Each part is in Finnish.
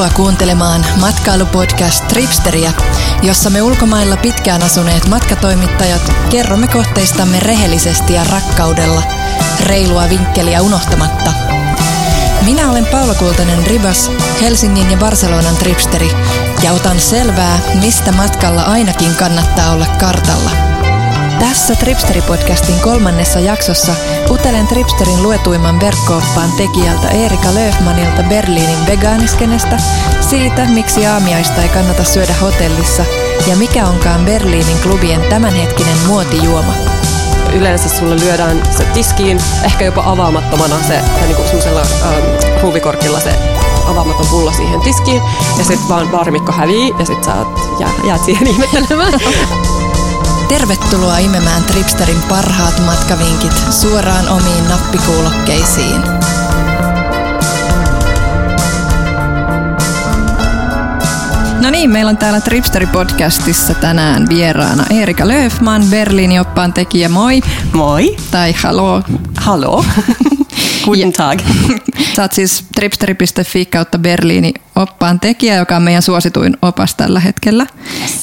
Tervetuloa kuuntelemaan matkailupodcast Tripsteriä, jossa me ulkomailla pitkään asuneet matkatoimittajat kerromme kohteistamme rehellisesti ja rakkaudella, reilua vinkkeliä unohtamatta. Minä olen Paula Kultanen Ribas, Helsingin ja Barcelonan tripsteri, ja otan selvää, mistä matkalla ainakin kannattaa olla kartalla. Tässä Tripsteri-podcastin kolmannessa jaksossa utelen Tripsterin luetuimman verkkooppaan tekijältä Erika Löfmanilta Berliinin vegaaniskenestä, siitä miksi aamiaista ei kannata syödä hotellissa ja mikä onkaan Berliinin klubien tämänhetkinen muotijuoma. Yleensä sulle lyödään se tiskiin, ehkä jopa avaamattomana se, tai niinku semmoisella ähm, ruuvikorkilla se avaamaton pullo siihen tiskiin, ja sitten vaan baarimikko hävii, ja sitten sä oot, jää, jäät siihen ihmettelemään. Tervetuloa imemään Tripsterin parhaat matkavinkit suoraan omiin nappikuulokkeisiin. No niin, meillä on täällä Tripsteri-podcastissa tänään vieraana Erika Löfman, Berliinin oppaan tekijä, moi. Moi. Tai haloo. Haloo. Guten Tag. Sä oot siis tripsteri.fi kautta Berliini oppaan tekijä, joka on meidän suosituin opas tällä hetkellä.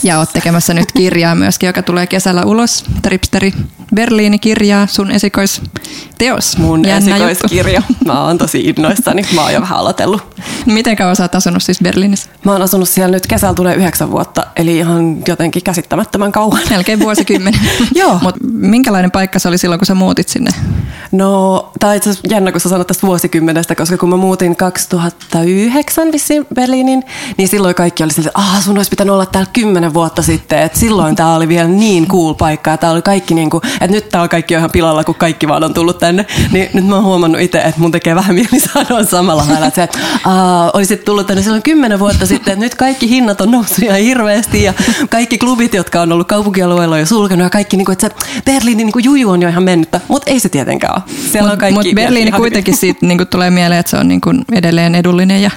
Ja oot tekemässä nyt kirjaa myöskin, joka tulee kesällä ulos. Tripsteri Berliini-kirjaa, sun esikoisteos. Mun Jännä esikoiskirja. Juttu. Mä oon tosi innoissani. Mä oon jo vähän aloitellut. Miten kauan sä oot asunut siis Berliinissä? Mä oon asunut siellä nyt kesällä tulee yhdeksän vuotta, eli ihan jotenkin käsittämättömän kauan. Melkein vuosikymmenen. Joo. Mut minkälainen paikka se oli silloin, kun sä muutit sinne? No, tää on itse asiassa jännä, kun sä sanot tästä vuosikymmenestä, koska kun mä muutin 2009 vissiin Berliinin, niin silloin kaikki oli silleen, että sun olisi pitänyt olla täällä kymmenen vuotta sitten, että silloin tää oli vielä niin cool paikka, ja tää oli kaikki niin kuin, että nyt tää on kaikki ihan pilalla, kun kaikki vaan on tullut tänne, niin nyt mä oon huomannut itse, että mun tekee vähän mieli sanoa samalla lailla, että, että olisit tullut tänne silloin kymmenen vuotta sitten, että nyt kaikki hinnat on noussut ihan hirveästi, ja kaikki klubit, jotka on ollut kaupunkialueella on jo sulkenut, ja kaikki, niin kuin, että se Berliinin niin kuin juju on jo ihan mennyttä, mutta ei se tietenkään ole. Siellä on kaikki Mutta Berliini kuitenkin siitä niin kuin tulee mieleen, että se on niin kuin edelleen edullinen ja,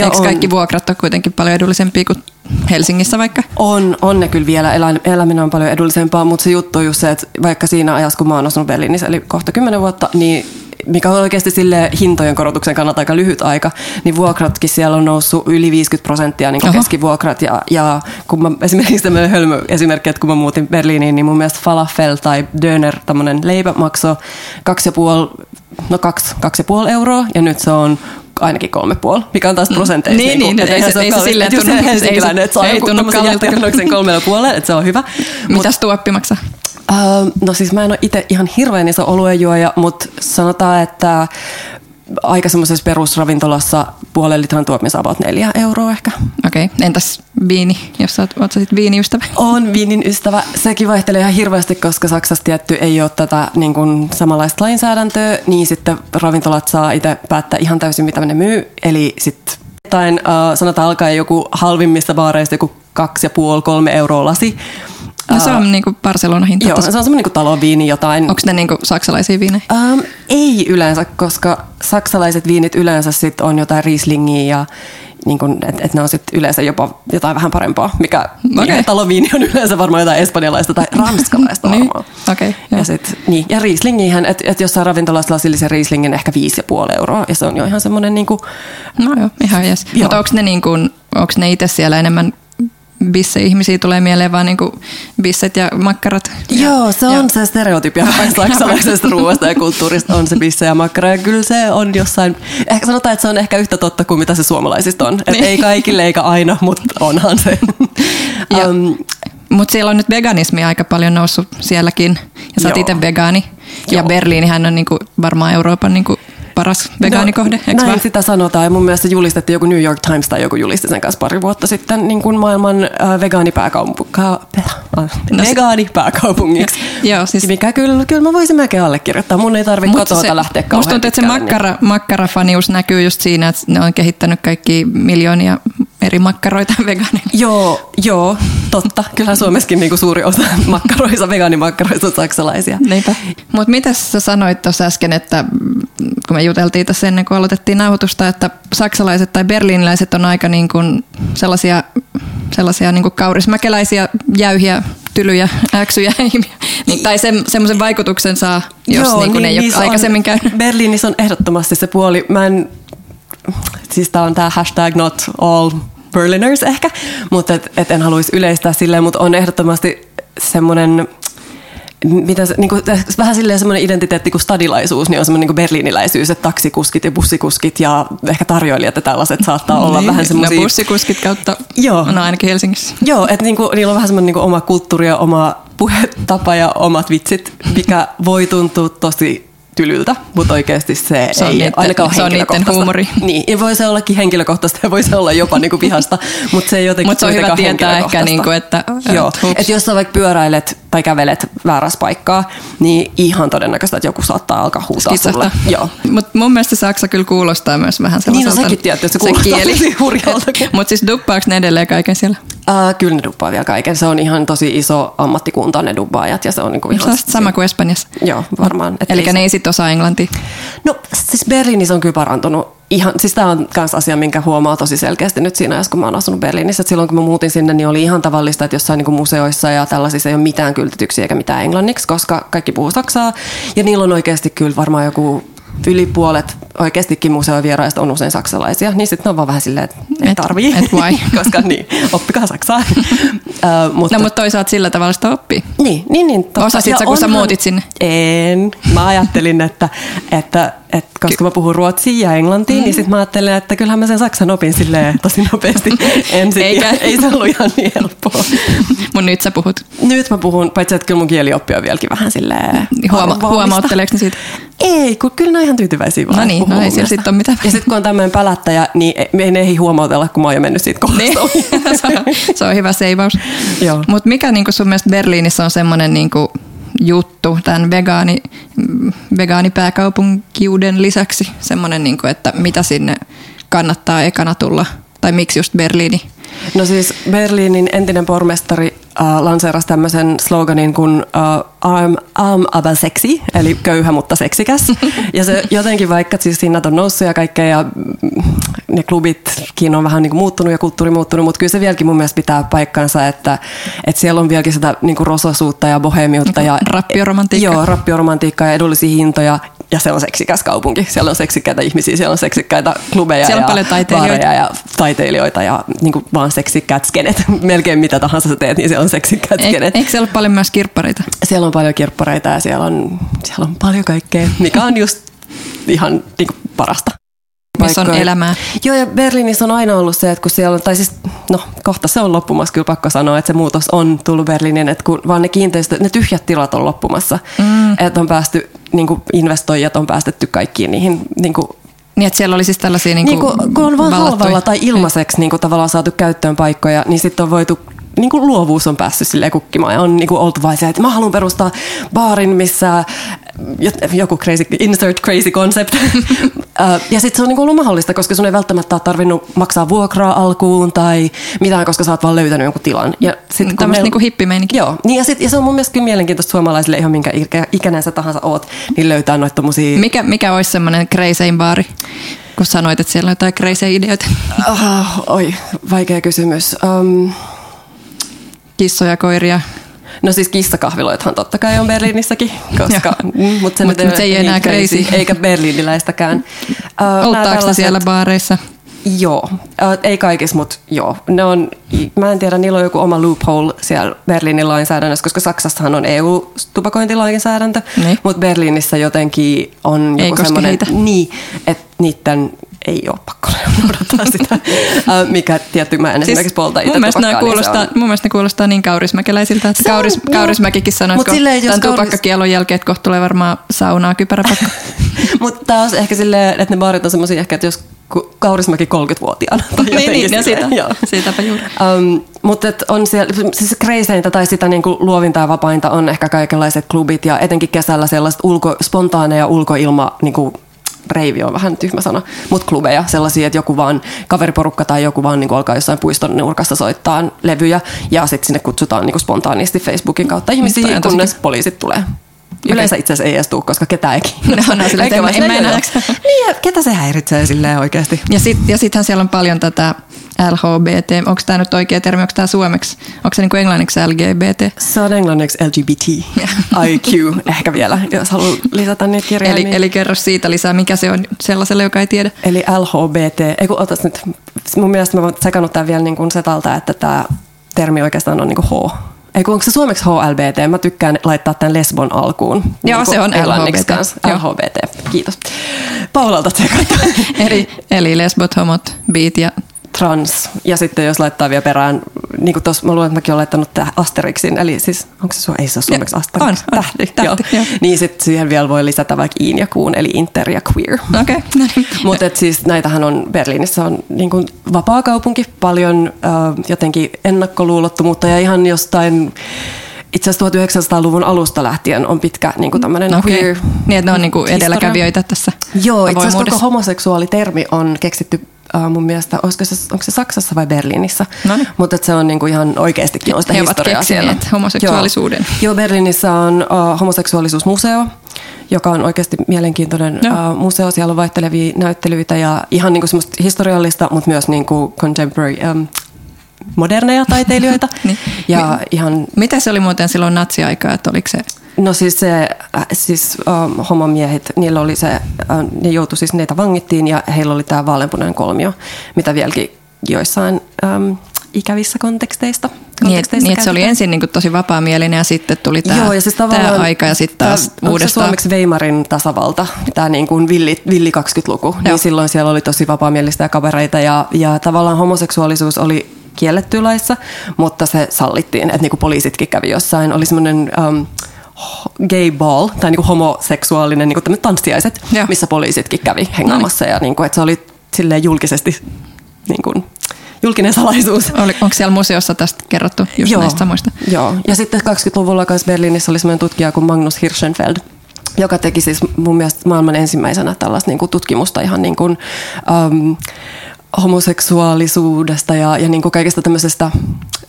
ja eikö on. kaikki vuokrat ole kuitenkin paljon edullisempia kuin Helsingissä vaikka? On, on ne kyllä vielä. Eläminen on paljon edullisempaa, mutta se juttu on just se, että vaikka siinä ajassa, kun mä oon asunut Berliinissä, eli kohta kymmenen vuotta, niin mikä on oikeasti sille hintojen korotuksen kannalta aika lyhyt aika, niin vuokratkin siellä on noussut yli 50 prosenttia niin keskivuokrat. Ja, ja kun mä, esimerkiksi tämmöinen hölmö esimerkki, että kun mä muutin Berliiniin, niin mun mielestä falafel tai döner, tämmöinen leipä maksoi kaksi ja puoli, no kaksi, kaksi ja puoli euroa, ja nyt se on ainakin kolme puoli, mikä on taas prosenteissa. Niin, niin, niin ei, se, ei se silleen tunnu. Helsinkiläinen, että saa joku jättikannoksen kolmella puolella, että se on hyvä. Mitäs tuoppi maksaa? Uh, no siis mä en ole itse ihan hirveän iso oluenjuoja, mutta sanotaan, että aika semmoisessa perusravintolassa puolen litran tuopin saa neljä euroa ehkä. Okei, okay. entäs viini, jos sä oot, oot sä viinin ystävä? On viinin ystävä. Sekin vaihtelee ihan hirveästi, koska Saksassa tietty ei ole tätä niin kuin samanlaista lainsäädäntöä, niin sitten ravintolat saa itse päättää ihan täysin, mitä ne myy. Eli sitten uh, sanotaan alkaen joku halvimmista baareista joku kaksi ja puoli, kolme euroa lasi. No se on niinku Barcelona-hinta. Joo, se on semmoinen niinku taloviini jotain. Onko ne niinku saksalaisia viinejä? Um, ei yleensä, koska saksalaiset viinit yleensä sit on jotain Rieslingiä ja niin että et ne on sitten yleensä jopa jotain vähän parempaa, mikä okay. taloviini on yleensä varmaan jotain espanjalaista tai ranskalaista niin, varmaan. Okay, ja, sit, niin, ja Rieslingihän, että et jossain ravintolassa lasillisen Rieslingin ehkä viisi ja puoli euroa, ja se on jo ihan semmoinen niin kuin, No joo, ihan jes. Mutta onko ne, niin kuin, onko ne itse siellä enemmän bisse-ihmisiä tulee mieleen vaan niinku bisset ja makkarat. Joo, se on ja. se stereotypia saksalaisesta ruoasta ja kulttuurista on se bisse ja makkara. Ja kyllä se on jossain, ehkä sanotaan, että se on ehkä yhtä totta kuin mitä se suomalaisista on. Niin. ei kaikille eikä aina, mutta onhan se. um, mutta siellä on nyt veganismi aika paljon noussut sielläkin. Ja sä oot itse vegaani. Joo. Ja Berliinihän on niinku varmaan Euroopan niinku paras vegaanikohde, no, näin vaan? sitä sanotaan. Ja mun mielestä julistettiin joku New York Times tai joku julisti sen kanssa pari vuotta sitten niin kuin maailman äh, vegaanipääkaupungiksi. No, vegaanipääkaupungiksi. Joo, siis... Mikä kyllä, kyllä mä voisin melkein allekirjoittaa. Mun ei tarvitse kotoa se, lähteä kauhean Musta tuntuu, että se makkara, niin. makkarafanius näkyy just siinä, että ne on kehittänyt kaikki miljoonia eri makkaroita vegaaneille. Joo, joo, totta. Kyllä Suomessakin niinku suuri osa makkaroista, vegaanimakkaroista on saksalaisia. Niinpä. Mutta mitä sä sanoit tuossa äsken, että kun me juteltiin tässä ennen kuin aloitettiin nauhoitusta, että saksalaiset tai berliiniläiset on aika niin kuin sellaisia, sellaisia niin kuin kaurismäkeläisiä, jäyhiä, tylyjä, äksyjä, niin, tai se, semmoisen vaikutuksen saa, jos Joo, niin kuin niin, ei niin, ole aikaisemmin käynyt. Berliinissä on ehdottomasti se puoli. Mä en siis tää on tää hashtag not all Berliners ehkä, mutta et, et en haluaisi yleistää silleen, mutta on ehdottomasti semmoinen mitä se, niin kuin, vähän silleen semmoinen identiteetti kuin stadilaisuus, niin on semmoinen niin berliiniläisyys, että taksikuskit ja bussikuskit ja ehkä tarjoilijat ja tällaiset saattaa olla niin, vähän semmoisia... No bussikuskit kautta, Joo. no ainakin Helsingissä. Joo, että niin kuin, niillä on vähän semmoinen niin kuin oma kulttuuri ja oma puhetapa ja omat vitsit, mikä voi tuntua tosi tylyltä, mutta oikeasti se, Se on ei niitten- ainakaan se on henkilökohtaista. huumori. Niin, ja voi se ollakin henkilökohtaista ja voi se olla jopa niinku vihasta, mutta se ei jotenkin Mutta se on hyvä tietää ehkä, niinku, että Joo, että jos sä vaikka pyöräilet tai kävelet väärässä paikkaa, niin ihan todennäköistä, että joku saattaa alkaa huutaa sulle. Joo. Mutta mun mielestä Saksa kyllä kuulostaa myös vähän Niin, no sellaiselta. säkin tiedät, että se kuulostaa tosi hurjalta. Mutta siis duppaaks ne edelleen kaiken siellä? Uh, kyllä ne dubbaa vielä kaiken. Se on ihan tosi iso ammattikunta ne dubbaajat ja se on niinku Se ihan... on sama kuin Espanjassa. Joo, varmaan. Eli ei ne ei sit osaa englantia. No siis Berliinissä on kyllä parantunut. Ihan, siis tämä on myös asia, minkä huomaa tosi selkeästi nyt siinä ajassa, kun mä oon asunut Berliinissä. Et silloin kun mä muutin sinne, niin oli ihan tavallista, että jossain niin museoissa ja tällaisissa ei ole mitään kyltetyksiä eikä mitään englanniksi, koska kaikki puhuu saksaa. Ja niillä on oikeasti kyllä varmaan joku yli puolet oikeastikin museovieraista on usein saksalaisia, niin sitten ne on vaan vähän silleen, että ei Et- tarvii. et why? koska niin, oppikaa saksaa. uh, mutta, No mutta toisaalta sillä tavalla sitä oppii. niin, niin, niin. totta. Osasit sä, kun sä onhan- muutit sinne? En. Mä ajattelin, että, että, että koska mä puhun ruotsia ja englantia, mm. niin sitten mä ajattelin, että kyllähän mä sen saksan opin silleen tosi nopeasti ensin. Eikä. Ei se ollut ihan niin helppoa. Mun nyt sä puhut. Nyt mä puhun, paitsi että kyllä mun kielioppi on vieläkin vähän silleen Niin Huoma, huomautteleeko ne siitä? Ei, kun kyllä ne on ihan tyytyväisiä vaan. No niin, no ei mun siellä mielestä. sit ole mitään. Ja sitten kun on tämmöinen pälättäjä, niin ei- me ei ehdi huomautella, kun mä oon jo mennyt siitä kohdasta. Niin. se, on, se on hyvä seivaus. Mutta mikä niinku sun mielestä Berliinissä on semmoinen niinku juttu tämän vegaani, vegaanipääkaupunkiuden lisäksi? Semmoinen, niinku, että mitä sinne kannattaa ekana tulla? Tai miksi just Berliini? No siis Berliinin entinen pormestari äh, lanseerasi tämmöisen sloganin kuin äh, arm, arm aber sexy, eli köyhä mutta seksikäs. ja se jotenkin vaikka siis hinnat on noussut ja kaikkea ja mm, ne klubitkin on vähän niin kuin muuttunut ja kulttuuri muuttunut, mutta kyllä se vieläkin mun mielestä pitää paikkansa, että, että siellä on vieläkin sitä niin kuin rososuutta ja bohemiutta. Ja, rappioromantiikkaa. Joo, rappioromantiikkaa ja edullisia hintoja. Ja se on seksikäs kaupunki. Siellä on seksikkäitä ihmisiä, siellä on seksikkäitä klubeja Siellä on ja paljon taiteilijoita. ja taiteilijoita ja niin kuin vaan seksikkäät skenet. Melkein mitä tahansa sä teet, niin siellä on seksikkäät skenet. eikö siellä ole paljon myös kirppareita? Siellä on paljon kirppareita ja siellä on, siellä on paljon kaikkea, mikä on just ihan niin kuin parasta. Missä on elämää. Joo, ja Berliinissä on aina ollut se, että kun siellä on, tai siis, no kohta se on loppumassa, kyllä pakko sanoa, että se muutos on tullut Berliiniin, että kun vaan ne kiinteistöt, ne tyhjät tilat on loppumassa. Mm. Että on päästy, niin kuin investoijat on päästetty kaikkiin niihin niin kuin Niin, että siellä oli siis tällaisia niin niin kuin kuin, kun on vaan halvalla tai ilmaiseksi niin kuin tavallaan saatu käyttöön paikkoja, niin sitten on voitu niin kuin luovuus on päässyt sille kukkimaan ja on niin kuin oltu vain se, että mä haluan perustaa baarin, missä joku crazy, insert crazy concept. Ö, ja sitten se on niin kuin ollut mahdollista, koska sun ei välttämättä ole tarvinnut maksaa vuokraa alkuun tai mitään, koska sä oot vaan löytänyt jonkun tilan. Ja sit, kun Tämmöistä meillä- niinku hippimeininkiä. Joo, niin ja, sit, ja se on mun mielestä kyllä mielenkiintoista suomalaisille ihan minkä ikä, ikäinen sä tahansa oot, niin löytää noita tommosia... Mikä, mikä olisi semmoinen crazy baari, kun sanoit, että siellä on jotain crazy ideoita? Ah, oi, vaikea kysymys. Um, Kissoja, koiria. No siis kissakahviloithan totta kai on Berliinissäkin, koska, mm, mutta se, Mut- mut se ei ole enää crazy. Eikä berliiniläistäkään. Ne tällaiset- siellä baareissa? Joo, ei kaikissa, mutta joo. Ne on, mä en tiedä, niillä on joku oma loophole siellä Berliinin lainsäädännössä, koska Saksassahan on EU-tupakointilainsäädäntö, Niin. mutta Berliinissä jotenkin on joku semmoinen, niin, että niiden ei ole pakko noudattaa sitä, mikä tietty mä en esimerkiksi polta itse mun, mielestä tupakkaa, niin kuulostaa, on- mun mielestä ne kuulostaa niin kaurismäkeläisiltä, että Se on, Kauris, joo. Kaurismäkikin sanoi, että silleen, tämän Kauris- tupakkakielon jälkeen, että kohta tulee varmaan saunaa kypäräpakko. Mutta taas ehkä silleen, että ne baarit on semmoisia ehkä, että jos Kaurismäki 30-vuotiaana. Tai niin, niin, silleen, siitä, joo. siitäpä juuri. Um, mutta et on siellä, siis kreiseintä tai sitä niinku luovinta ja vapainta on ehkä kaikenlaiset klubit ja etenkin kesällä sellaiset ulko, spontaaneja ulkoilma niinku, reivi on vähän tyhmä sana, mutta klubeja, sellaisia, että joku vaan kaveriporukka tai joku vaan niin alkaa jossain puiston nurkassa soittaa levyjä ja sitten sinne kutsutaan niin spontaanisti Facebookin kautta ihmisiä, tosi kunnes poliisit tulee. Yleensä itse asiassa ei edes tule, koska ketään ei kiinnosta. No, no, sillä, en- en. Niin, ja ketä se häiritsee silleen oikeasti? Ja, sit, ja sittenhän siellä on paljon tätä LHBT. Onko tämä nyt oikea termi, onko tämä suomeksi? Onko se niin kuin englanniksi LGBT? Se on englanniksi LGBT, IQ ehkä vielä, jos haluaa lisätä niitä kirjoja. Eli, eli kerro siitä lisää, mikä se on sellaiselle, joka ei tiedä. Eli LHBT, ei kun otas nyt, mun mielestä mä oon sekannut tämän vielä niin kuin setalta, että tämä termi oikeastaan on niin kuin H. Ei kun onko se suomeksi HLBT? Mä tykkään laittaa tämän lesbon alkuun. Joo, se on englanniksi LHBT. kanssa. Joo. LHBT, kiitos. Paulalta tsekata. Eli, eli lesbot, homot, biit ja Trans. Ja sitten jos laittaa vielä perään, niin kuin tuossa, mä luulen, että mäkin olen laittanut tähän Asterixin, eli siis, onko se, su- ei se ole suomeksi Asterix? on, on. Tähti, Tähti, joo. joo. Niin sitten siihen vielä voi lisätä vaikka iin ja kuun, eli inter ja queer. okei. Okay. Mutta siis näitähän on Berliinissä on niin kuin vapaa kaupunki, paljon äh, jotenkin ennakkoluulottomuutta ja ihan jostain itse asiassa 1900-luvun alusta lähtien on pitkä niin kuin tämmöinen Okei. queer Niin, että ne on niinku historia. edelläkävijöitä tässä Joo, itse asiassa koko homoseksuaalitermi on keksitty mun mielestä, olisiko se, onko se Saksassa vai Berliinissä? Noniin. Mutta se on niinku ihan oikeastikin on sitä He historiaa siellä. homoseksuaalisuuden. Joo, Joo Berliinissä on uh, homoseksuaalisuusmuseo, joka on oikeasti mielenkiintoinen uh, museo. Siellä on vaihtelevia näyttelyitä ja ihan niinku semmoista historiallista, mutta myös niinku contemporary, um, moderneja taiteilijoita. Niin. Ja ihan Mitä se oli muuten silloin natsiaikaa, että oliko se... No siis se, äh, siis ähm, homomiehet, niillä oli se, äh, ne joutui siis, neitä vangittiin ja heillä oli tämä vaaleanpunainen kolmio, mitä vieläkin joissain ähm, ikävissä konteksteista. Niin, et, konteksteissa niin että se oli ensin niin kuin tosi vapaamielinen ja sitten tuli tämä, Joo, ja siis tämä aika ja sitten taas se uudestaan. suomeksi Weimarin tasavalta, tämä niin kuin villi, villi 20-luku, Joo. niin silloin siellä oli tosi vapaamielistä ja kavereita ja, ja tavallaan homoseksuaalisuus oli kielletty laissa, mutta se sallittiin, että niin kuin poliisitkin kävi jossain, oli semmoinen um, gay ball, tai niin kuin homoseksuaalinen niin kuin tanssiaiset, Joo. missä poliisitkin kävi hengaamassa ja niin kuin, että se oli silleen julkisesti niin kuin, julkinen salaisuus. Oli, onko siellä museossa tästä kerrottu just Joo, näistä samoista? Joo, ja sitten 20-luvulla kanssa Berliinissä oli sellainen tutkija kuin Magnus Hirschenfeld, joka teki siis mun mielestä maailman ensimmäisenä tällaista niin kuin tutkimusta ihan niin kuin, um, homoseksuaalisuudesta ja, ja niin kuin kaikesta tämmöisestä,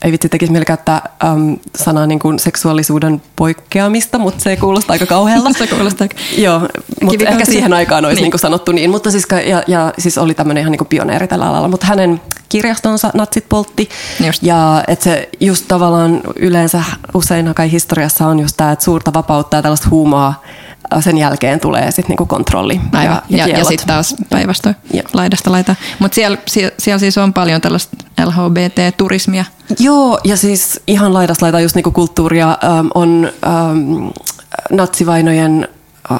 ei vitsi tekisi mieli käyttää um, sanaa niin kuin seksuaalisuuden poikkeamista, mutta se kuulostaa aika kauhealta. Se kuulostaa Joo, mutta ehkä siihen aikaan olisi Niin. niin. sanottu niin. Mutta siis, ja, ja siis oli tämmöinen ihan niin kuin pioneeri tällä alalla. Mutta hänen kirjastonsa natsit poltti. Just. Ja että se just tavallaan yleensä usein kai historiassa on just tämä, että suurta vapautta ja tällaista huumaa sen jälkeen tulee sitten niinku kontrolli Aivan. ja, Ja, ja, ja sitten taas päinvastoin Joo. laidasta laitaan. Mutta siellä, siellä, siellä siis on paljon tällaista LHBT-turismia. Joo, ja siis ihan laidasta laita just niinku kulttuuria ähm, on ähm, natsivainojen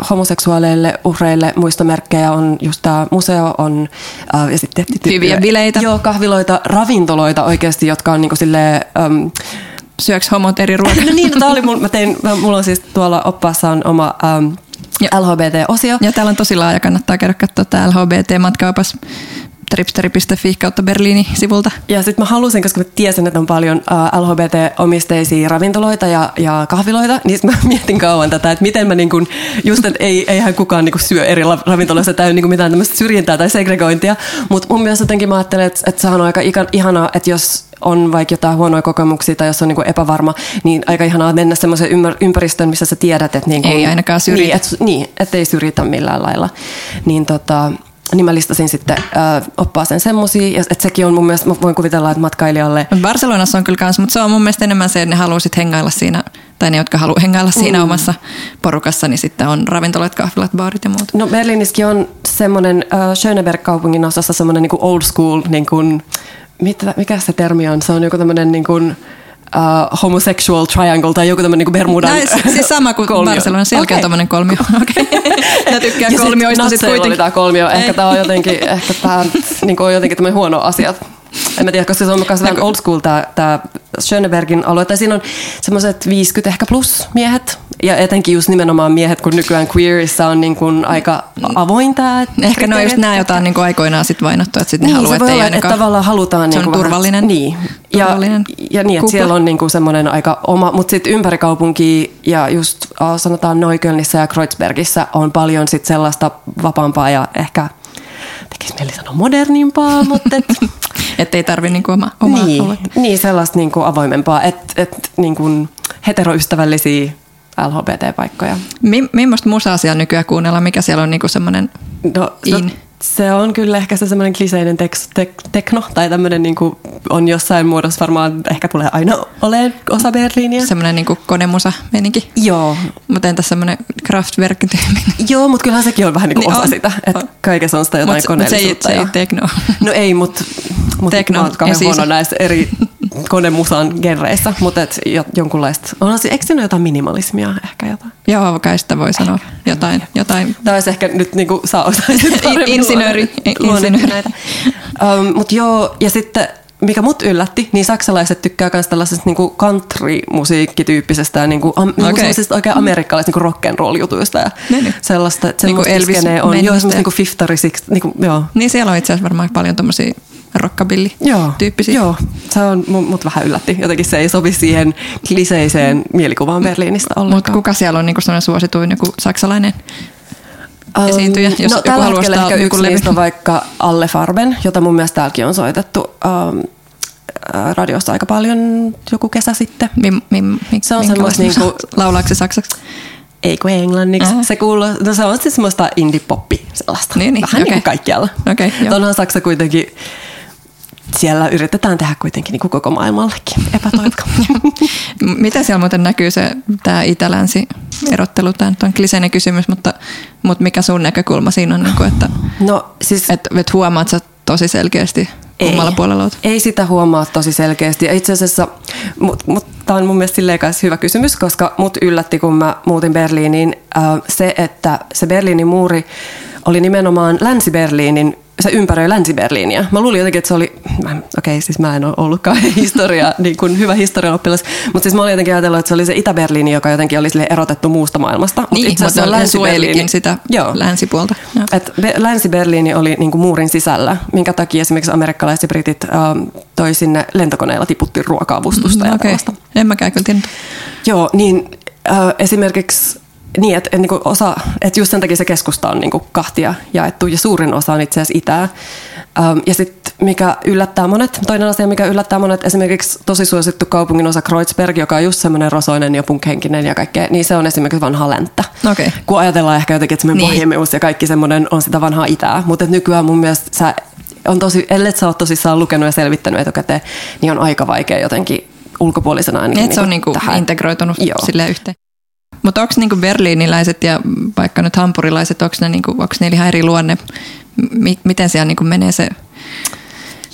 homoseksuaaleille uhreille muistomerkkejä on just tämä museo on äh, ja sitten Hyviä bileitä. Joo, kahviloita, ravintoloita oikeasti, jotka on niinku silleen, ähm, Syöks homot eri ruokaa? no niin, tämä oli mun, mä tein, mä, mulla on siis tuolla oppaassa on oma Ja- LHBT-osio. Ja täällä on tosi laaja, kannattaa käydä katsoa tämä LHBT-matkaupas tripsteri.fi kautta Berliini sivulta. Ja sitten mä halusin, koska mä tiesin, että on paljon LHBT-omisteisia ravintoloita ja, ja kahviloita, niin sit mä mietin kauan tätä, että miten mä niin kun, just, että ei, eihän kukaan niin syö eri ravintoloissa tai niin mitään tämmöistä syrjintää tai segregointia, mutta mun mielestä jotenkin mä ajattelen, että, että sehän on aika ika- ihanaa, että jos on vaikka jotain huonoja kokemuksia tai jos on niin epävarma, niin aika ihanaa mennä semmoiseen ympäristöön, missä sä tiedät, että niin kun, Ei ainakaan syrjitä. Niin, et, niin, ettei syrjitä millään lailla. Niin tota, niin mä listasin sitten äh, oppaaseen semmosia, ja että sekin on mun mielestä, mä voin kuvitella, että matkailijalle Barcelonassa on kyllä kans, mutta se on mun mielestä enemmän se, että ne haluaa sit hengailla siinä, tai ne, jotka haluaa hengailla siinä mm. omassa porukassa, niin sitten on ravintolat, kahvilat, baarit ja muut. No Berliinissäkin on semmoinen äh, Schöneberg-kaupungin osassa semmoinen niin old school, niin kuin, mitä, mikä se termi on? Se on joku tämmöinen niin kuin, uh, homosexual triangle tai joku tämmöinen niin Bermudan Näin, si- siis sama kuin kolmio. Barcelona, selkeä Okei. tommonen kolmio. Okay. Mä tykkään Ja sit kolmioista sit oli kuitenkin. tämä kolmio. Ehkä tämä on jotenkin, ehkä tämä niin on jotenkin tämmöinen huono asia. En mä tiedä, koska se on myös vähän old school tämä, Schönebergin alue. Tai siinä on semmoiset 50 ehkä plus miehet. Ja etenkin just nimenomaan miehet, kun nykyään queerissa on niin kuin aika avoin tämä Ehkä ne on just nämä, joita on niin aikoinaan sit vainottu, että sitten ne niin, haluaa, että että ainakaan... tavallaan halutaan se niin on kuin turvallinen. Vähän, niin. Ja, turvallinen ja niin, että siellä on niin kuin semmoinen aika oma, mutta sitten ympäri kaupunkia ja just sanotaan Neuköllnissä ja Kreuzbergissä on paljon sit sellaista vapaampaa ja ehkä tekisi mieli sanoa modernimpaa, mutta et, Että ei tarvi niinku oma, omaa niin, aluetta. niin, sellaista niin kuin avoimempaa, että et, niin kuin heteroystävällisiä LHBT-paikkoja. Mi- millaista musaa siellä nykyään kuunnellaan? Mikä siellä on niinku semmoinen No, in? Se on kyllä ehkä se semmoinen kliseinen tek- tek- tekno tai tämmöinen niin on jossain muodossa varmaan ehkä tulee aina olemaan osa Berliiniä. Semmoinen niin konemusa meininki. Joo. Mutta entäs semmoinen kraftwerk Joo, mutta kyllähän sekin on vähän niin kuin niin osa on. sitä, että kaikessa on sitä jotain mut, koneellisuutta. Mut se, ei, se ei tekno. No ei, mutta mut tekno mä oon kauhean huono näissä eri konemusan genreissä, mutta jonkunlaista, on eikö siinä jotain minimalismia ehkä jotain? Joo, kai sitä voi sanoa jotain. jotain. Tämä olisi ehkä nyt niin kuin sä osaisit Insinööri. Insinööri. Um, mutta joo, ja sitten mikä mut yllätti, niin saksalaiset tykkää myös tällaisesta niinku country-musiikkityyppisestä ja niinku, am, okay. niinku oikein amerikkalaisista niinku rock'n'roll-jutuista ja niin, sellaista, että niinku Elvis on. Joo, semmoista niinku fifty, six, niinku, joo. Niin siellä on itse asiassa varmaan paljon tommosia rockabilly-tyyppisiä. Joo, se on, mut vähän yllätti. Jotenkin se ei sovi siihen kliseiseen mielikuvaan Berliinistä ollenkaan. Mutta kuka siellä on niinku sellainen suosituin joku saksalainen esiintyjä, um, jos no, joku haluaa ehkä yksi niistä on vaikka Alle Farben, jota mun mielestä täälläkin on soitettu um, radiosta aika paljon joku kesä sitten. Mim, mim, mim, se on semmoista niinku... Laulaako se saksaksi? Ei kun englanniksi. Äh. Se kuuluu, no se on siis semmoista indie-poppi sellaista. Niin, niin. Vähän okay. niin kuin kaikkialla. Okay, Onhan Saksa kuitenkin siellä yritetään tehdä kuitenkin niin kuin koko maailmallekin epätoivotko. Miten siellä muuten näkyy se tämä itä-länsi erottelu? Tämä on kliseinen kysymys, mutta, mutta mikä sun näkökulma siinä on, niin kuin, että, no, siis, että, että huomaat sä tosi selkeästi kummalla puolella olet? Ei sitä huomaa tosi selkeästi. Ja itse asiassa, mutta mut, tämä on mun mielestä silleen hyvä kysymys, koska mut yllätti, kun mä muutin Berliiniin, äh, se, että se Berliinin muuri oli nimenomaan Länsi-Berliinin se ympäröi Länsi-Berliiniä. Mä luulin jotenkin, että se oli, okei okay, siis mä en ole ollutkaan historia, niin kuin hyvä historian oppilas, mutta siis mä olin jotenkin ajatellut, että se oli se Itä-Berliini, joka jotenkin oli erotettu muusta maailmasta. Niin, itse asiassa mutta länsi sitä Joo. länsipuolta. Et Länsi-Berliini oli niin kuin muurin sisällä, minkä takia esimerkiksi amerikkalaiset ja britit ähm, toi sinne lentokoneella tiputti ruoka-avustusta mm, ja okay. En mäkään kyllä tiennyt. Joo, niin äh, esimerkiksi niin, että, että niin osa, että just sen takia se keskusta on niin kahtia jaettu ja suurin osa on itse asiassa itää. Ja sitten mikä yllättää monet, toinen asia mikä yllättää monet, esimerkiksi tosi suosittu kaupungin osa Kreuzberg, joka on just semmoinen rosoinen ja punkhenkinen ja kaikkea, niin se on esimerkiksi vanha länttä. Okay. Kun ajatellaan ehkä jotenkin, että semmoinen niin. bohemius ja kaikki semmoinen on sitä vanhaa itää, mutta nykyään mun mielestä sä on tosi, ellei sä ole tosissaan lukenut ja selvittänyt etukäteen, niin on aika vaikea jotenkin ulkopuolisena ainakin. Niin, se on niinku integroitunut sille yhteen. Mutta onko niinku berliiniläiset ja vaikka nyt hampurilaiset, onko ne, niinku, onko ne ihan eri luonne? M- miten siellä niinku menee se?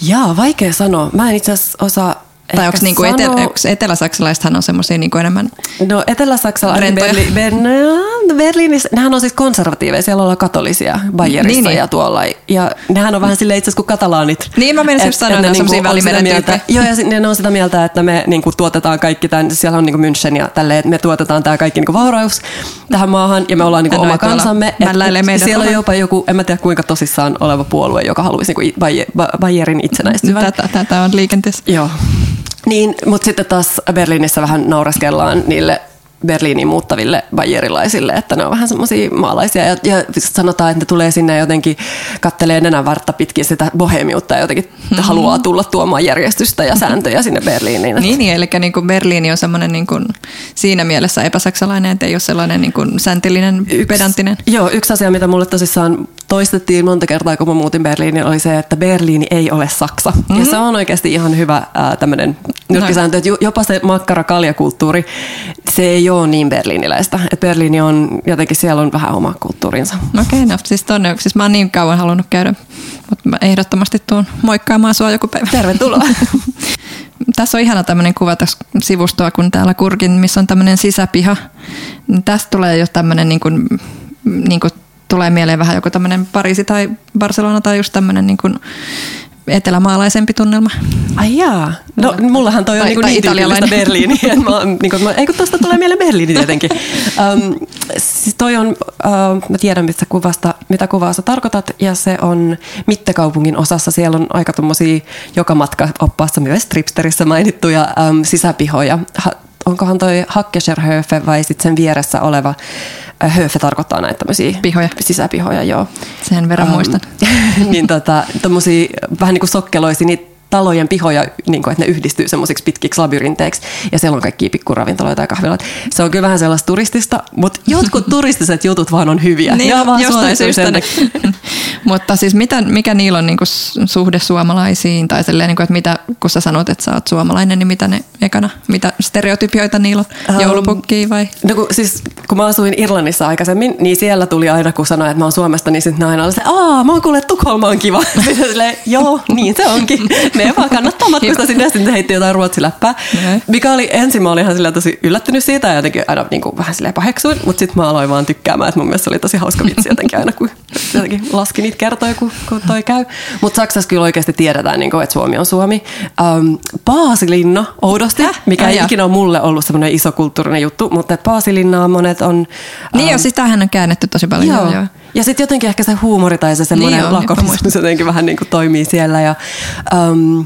Jaa, vaikea sanoa. Mä en itse asiassa osaa tai onko niinku etelä, etelä-saksalaisethan on semmoisia niinku enemmän No etelä-saksalaiset, Berli, Ber, Berliinissä, nehän on siis konservatiiveja, siellä ollaan katolisia Bayerissa niin, niin. ja tuolla. Ja nehän on vähän silleen itse asiassa kuin katalaanit. Niin mä menisin just sanoa, että ne, niinku välimeren mieltä, Joo, ja ne on sitä mieltä, että me niinku tuotetaan kaikki tämän, siellä on niinku München ja tälleen, että me tuotetaan tämä kaikki niinku vauraus tähän maahan ja me ollaan niinku oma kansamme. Et, siellä on jopa joku, en mä tiedä kuinka tosissaan oleva puolue, joka haluaisi niinku Bayerin itsenäistyvän. Tätä, tätä on liikenteessä. Joo. Niin, mutta sitten taas Berliinissä vähän nauraskellaan niille Berliiniin muuttaville bayerilaisille, että ne on vähän semmoisia maalaisia ja, ja sanotaan, että ne tulee sinne jotenkin kattelee nenän vartta pitkin sitä bohemiutta ja jotenkin mm-hmm. haluaa tulla tuomaan järjestystä ja sääntöjä sinne Berliiniin. Niin, niin eli niin kuin Berliini on semmoinen niin kuin siinä mielessä epäsaksalainen, että ei ole sellainen niin kuin säntillinen, yksi, pedanttinen. Joo, yksi asia, mitä mulle tosissaan toistettiin monta kertaa, kun mä muutin Berliiniin, oli se, että Berliini ei ole Saksa. Mm-hmm. Ja mhm. se on oikeasti ihan hyvä äh, tämmöinen nyrkkisääntö, että jopa se makkara-kaljakulttuuri, se ei ole niin berliiniläistä. Että Berliini on, jotenkin siellä on vähän oma kulttuurinsa. Okei, okay, no siis tonne, siis mä oon niin kauan halunnut käydä, mutta mä ehdottomasti tuun moikkaamaan sua joku päivä. Tervetuloa. tässä on ihana tämmöinen kuva tässä sivustoa, kun täällä kurkin, missä on tämmöinen sisäpiha. Tästä tulee jo tämmöinen niin kuin, niin kuin tulee mieleen vähän joku tämmöinen Pariisi tai Barcelona tai just tämmöinen niin kuin etelämaalaisempi tunnelma. Ai jaa. No mullahan toi on niin, niin italialainen Berliini. mä, niin kuin, eikö tuosta tulee mieleen Berliini tietenkin. um, siis toi on, uh, mä tiedän mistä kuvasta, mitä kuvaa sä tarkoitat, ja se on Mittekaupungin osassa. Siellä on aika tuommoisia joka matka oppaassa myös Tripsterissä mainittuja um, sisäpihoja. Ha, onkohan toi Hackescherhöfe vai sitten sen vieressä oleva Höfe tarkoittaa näitä tämmöisiä Pihoja. sisäpihoja, joo. Sen verran um, muistan. niin tota, tommosia vähän niin kuin sokkeloisi, niitä talojen pihoja, niin kuin, että ne yhdistyy semmoisiksi pitkiksi labyrinteiksi. Ja siellä on kaikkia pikkuravintoloita ja kahviloita. Se on kyllä vähän sellaista turistista, mutta jotkut turistiset jutut vaan on hyviä. Niin, ja vaan jostain sen Mutta siis mitä, mikä niillä on niinku s- suhde suomalaisiin? Tai silleen, niinku, että mitä, kun sä sanot, että sä oot suomalainen, niin mitä ne ekana, mitä stereotypioita niillä on? Ähm, Joulupukkiin vai? No kun, siis, kun mä asuin Irlannissa aikaisemmin, niin siellä tuli aina, kun sanoin, että mä oon Suomesta, niin sitten aina oli se, aa, mä oon kuullut, että Tukholma on kiva. Silleen, joo, niin se onkin. Me vaan kannattaa matkustaa sinne ja sitten heitti jotain ruotsiläppää. Joo. Mikä oli, ensin mä olin ihan silleen tosi yllättynyt siitä ja jotenkin aina niin kuin, vähän silleen paheksuin, mutta sitten mä aloin vaan tykkäämään, että mun mielestä oli tosi hauska vitsi jotenkin aina, kun jotenkin laski niitä kertoja, kun, kun toi käy. Mutta Saksassa kyllä oikeasti tiedetään, niin kuin, että Suomi on Suomi. Um, Paasilinna, oudosti, Häh? mikä ei ikinä ole mulle ollut semmoinen iso kulttuurinen juttu, mutta Paasilinnaa monet on... Niin ähm, jo, sitähän on käännetty tosi paljon. Joo. Joo, joo. Ja sitten jotenkin ehkä se huumori tai se semmoinen Niin lakonismus jotenkin vähän niin kuin toimii siellä. Ja, um,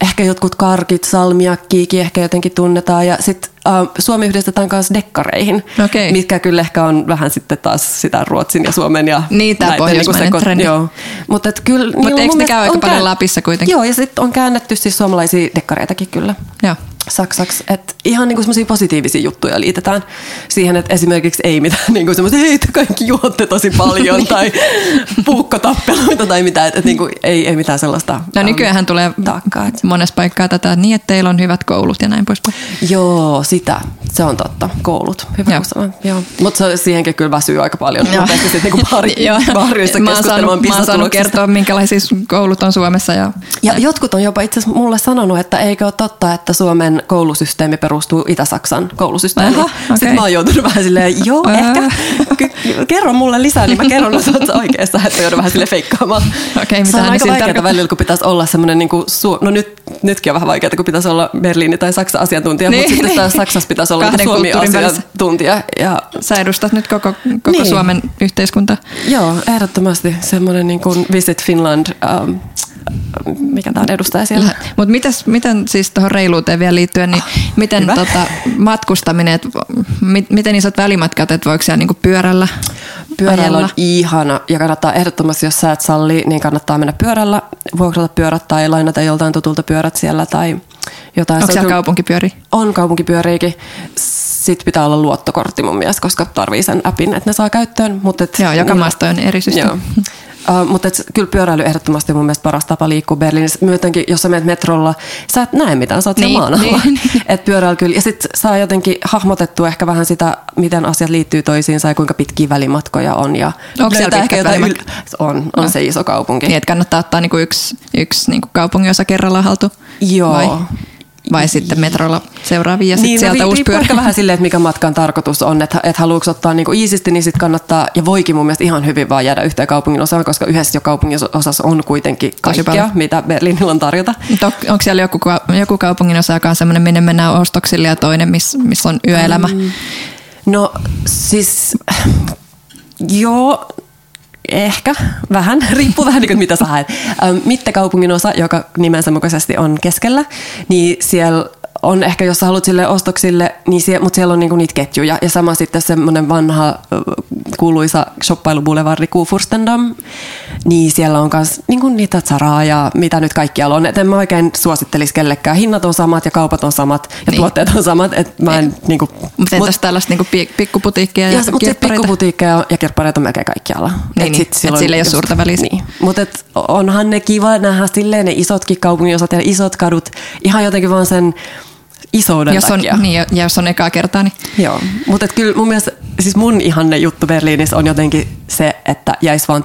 ehkä jotkut karkit, salmiakkiikin ehkä jotenkin tunnetaan. Ja sitten Suomi yhdistetään kanssa dekkareihin, Okei. mitkä kyllä ehkä on vähän sitten taas sitä Ruotsin ja Suomen ja Niin, näiden pohjoismainen seko- trendi. Joo. Mutta et kyllä... niillä mun eikö ne käy aika on paljon Lapissa kuitenkin? Joo, ja sitten on käännetty siis suomalaisia dekkareitakin kyllä Joo. saksaksi. Että ihan niinku semmoisia positiivisia juttuja liitetään siihen, että esimerkiksi ei mitään niinku semmoista, hei te kaikki juotte tosi paljon tai puukkotappeluita tai mitään. Että et niinku, ei, ei mitään sellaista. No ähm, nykyään tulee taakkaa, monessa paikkaa tätä, niin, että teillä on hyvät koulut ja näin poispäin. Joo, sitä. Se on totta. Koulut. Hyvä, Joo. Mutta siihenkin kyllä väsyy aika paljon. Joo. Nopeasti sitten niinku pari, Joo. barissa mä oon saanut, mä oon saanut kertoa, minkälaisia koulut on Suomessa. Ja, Ja jotkut on jopa itse asiassa mulle sanonut, että eikö ole totta, että Suomen koulusysteemi perustuu Itä-Saksan koulusysteemiin. Aha, Sitten mä oon joutunut vähän silleen, joo, ehkä, ky- kerro mulle lisää, niin mä kerron, että oot oikeassa, että joudun vähän sille feikkaamaan. Okei, Se on aika vaikeaa tarkoittaa? välillä, kun pitäisi olla semmoinen, niin kuin, no nyt, nytkin on vähän vaikeaa, kun pitäisi olla Berliini tai Saksa asiantuntija, Niin, mutta sitten niin. taas Saksassa pitäisi olla Kahden niin Suomi kulttuurin välissä. asiantuntija. Ja Sä edustat nyt koko, koko Niin. Suomen yhteiskuntaa. Joo, ehdottomasti semmoinen niin kuin Visit Finland, ähm, mikä tämä on edustaja siellä? Mutta miten siis tuohon reiluuteen vielä liittyen, niin miten hyvä. tota, matkustaminen, et, mi, miten isot välimatkat, että voiko siellä niinku pyörällä Pyörällä on ihana ja kannattaa ehdottomasti, jos sä et salli, niin kannattaa mennä pyörällä, vuokrata pyörät tai lainata joltain tutulta pyörät siellä tai jotain. Onko on siellä kyllä- kaupunkipyöri? On kaupunkipyöriikin. Sitten pitää olla luottokortti mun mielestä, koska tarvii sen appin, että ne saa käyttöön. Mutta et, Joo, joka maasta on eri systeemi. Joo. Uh, mutta et, kyllä pyöräily ehdottomasti on mun mielestä paras tapa liikkua Berliinissä. Myötenkin, jos sä menet metrolla, sä et näe mitään, sä oot Niin, maan alla. niin, niin. Et pyöräily kyllä. Ja sitten saa jotenkin hahmotettua ehkä vähän sitä, miten asiat liittyy toisiinsa ja kuinka pitkiä välimatkoja on. Ja Onko siellä ehkä jotain välimatkat? On, on No. se iso kaupunki. Niin, että kannattaa ottaa niinku yksi, yksi niinku kaupunginosa kerrallaan haltuun? Joo. Vai, vai sitten metrolla seuraavia ja sitten niin, sieltä no, uusi riippuu pyörä? ehkä vähän silleen, että mikä matkan tarkoitus on, että, että haluatko ottaa niinku iisisti, niin sitten kannattaa, ja voikin mun mielestä ihan hyvin vaan jäädä yhteen kaupungin osaan, koska yhdessä jo kaupungin osassa on kuitenkin kaikkea, mitä Berliinillä on tarjota. On, onko siellä joku, joku kaupunginosa, joka on semmoinen, minne mennään ostoksille ja toinen, missä miss on yöelämä? Mm. No siis, joo, ehkä, vähän, riippuu vähän niin kuin, mitä sä haet. Mittekaupungin osa, joka nimensä mukaisesti on keskellä, niin siellä on ehkä, jos sä haluat sille ostoksille, niin sie, mutta siellä on niinku niitä ketjuja. Ja sama sitten semmoinen vanha kuuluisa shoppailubulevardi Kuufurstendam, niin siellä on myös niinku niitä Zaraa ja mitä nyt kaikkialla on. Et en mä oikein suosittelisi kellekään. Hinnat on samat ja kaupat on samat ja Niin. tuotteet on samat. Et mä en, niinku, Mutta entäs tällaista niinku pi- pikkuputiikkia ja, ja, kirppareita? pikkuputiikkeja ja kirppareita on melkein kaikkialla. Niin, niin. Et silloin sillä ei ole suurta väliä. Niin. Mutta onhan ne kiva nähdä silleen ne isotkin kaupunginosat ja isot kadut ihan jotenkin vaan sen isouden jos on, takia. niin, ja- jos on ekaa kertaa, niin Joo, mutta kyllä mun mielestä, siis mun ihanne juttu Berliinissä on jotenkin se, että jäisi vaan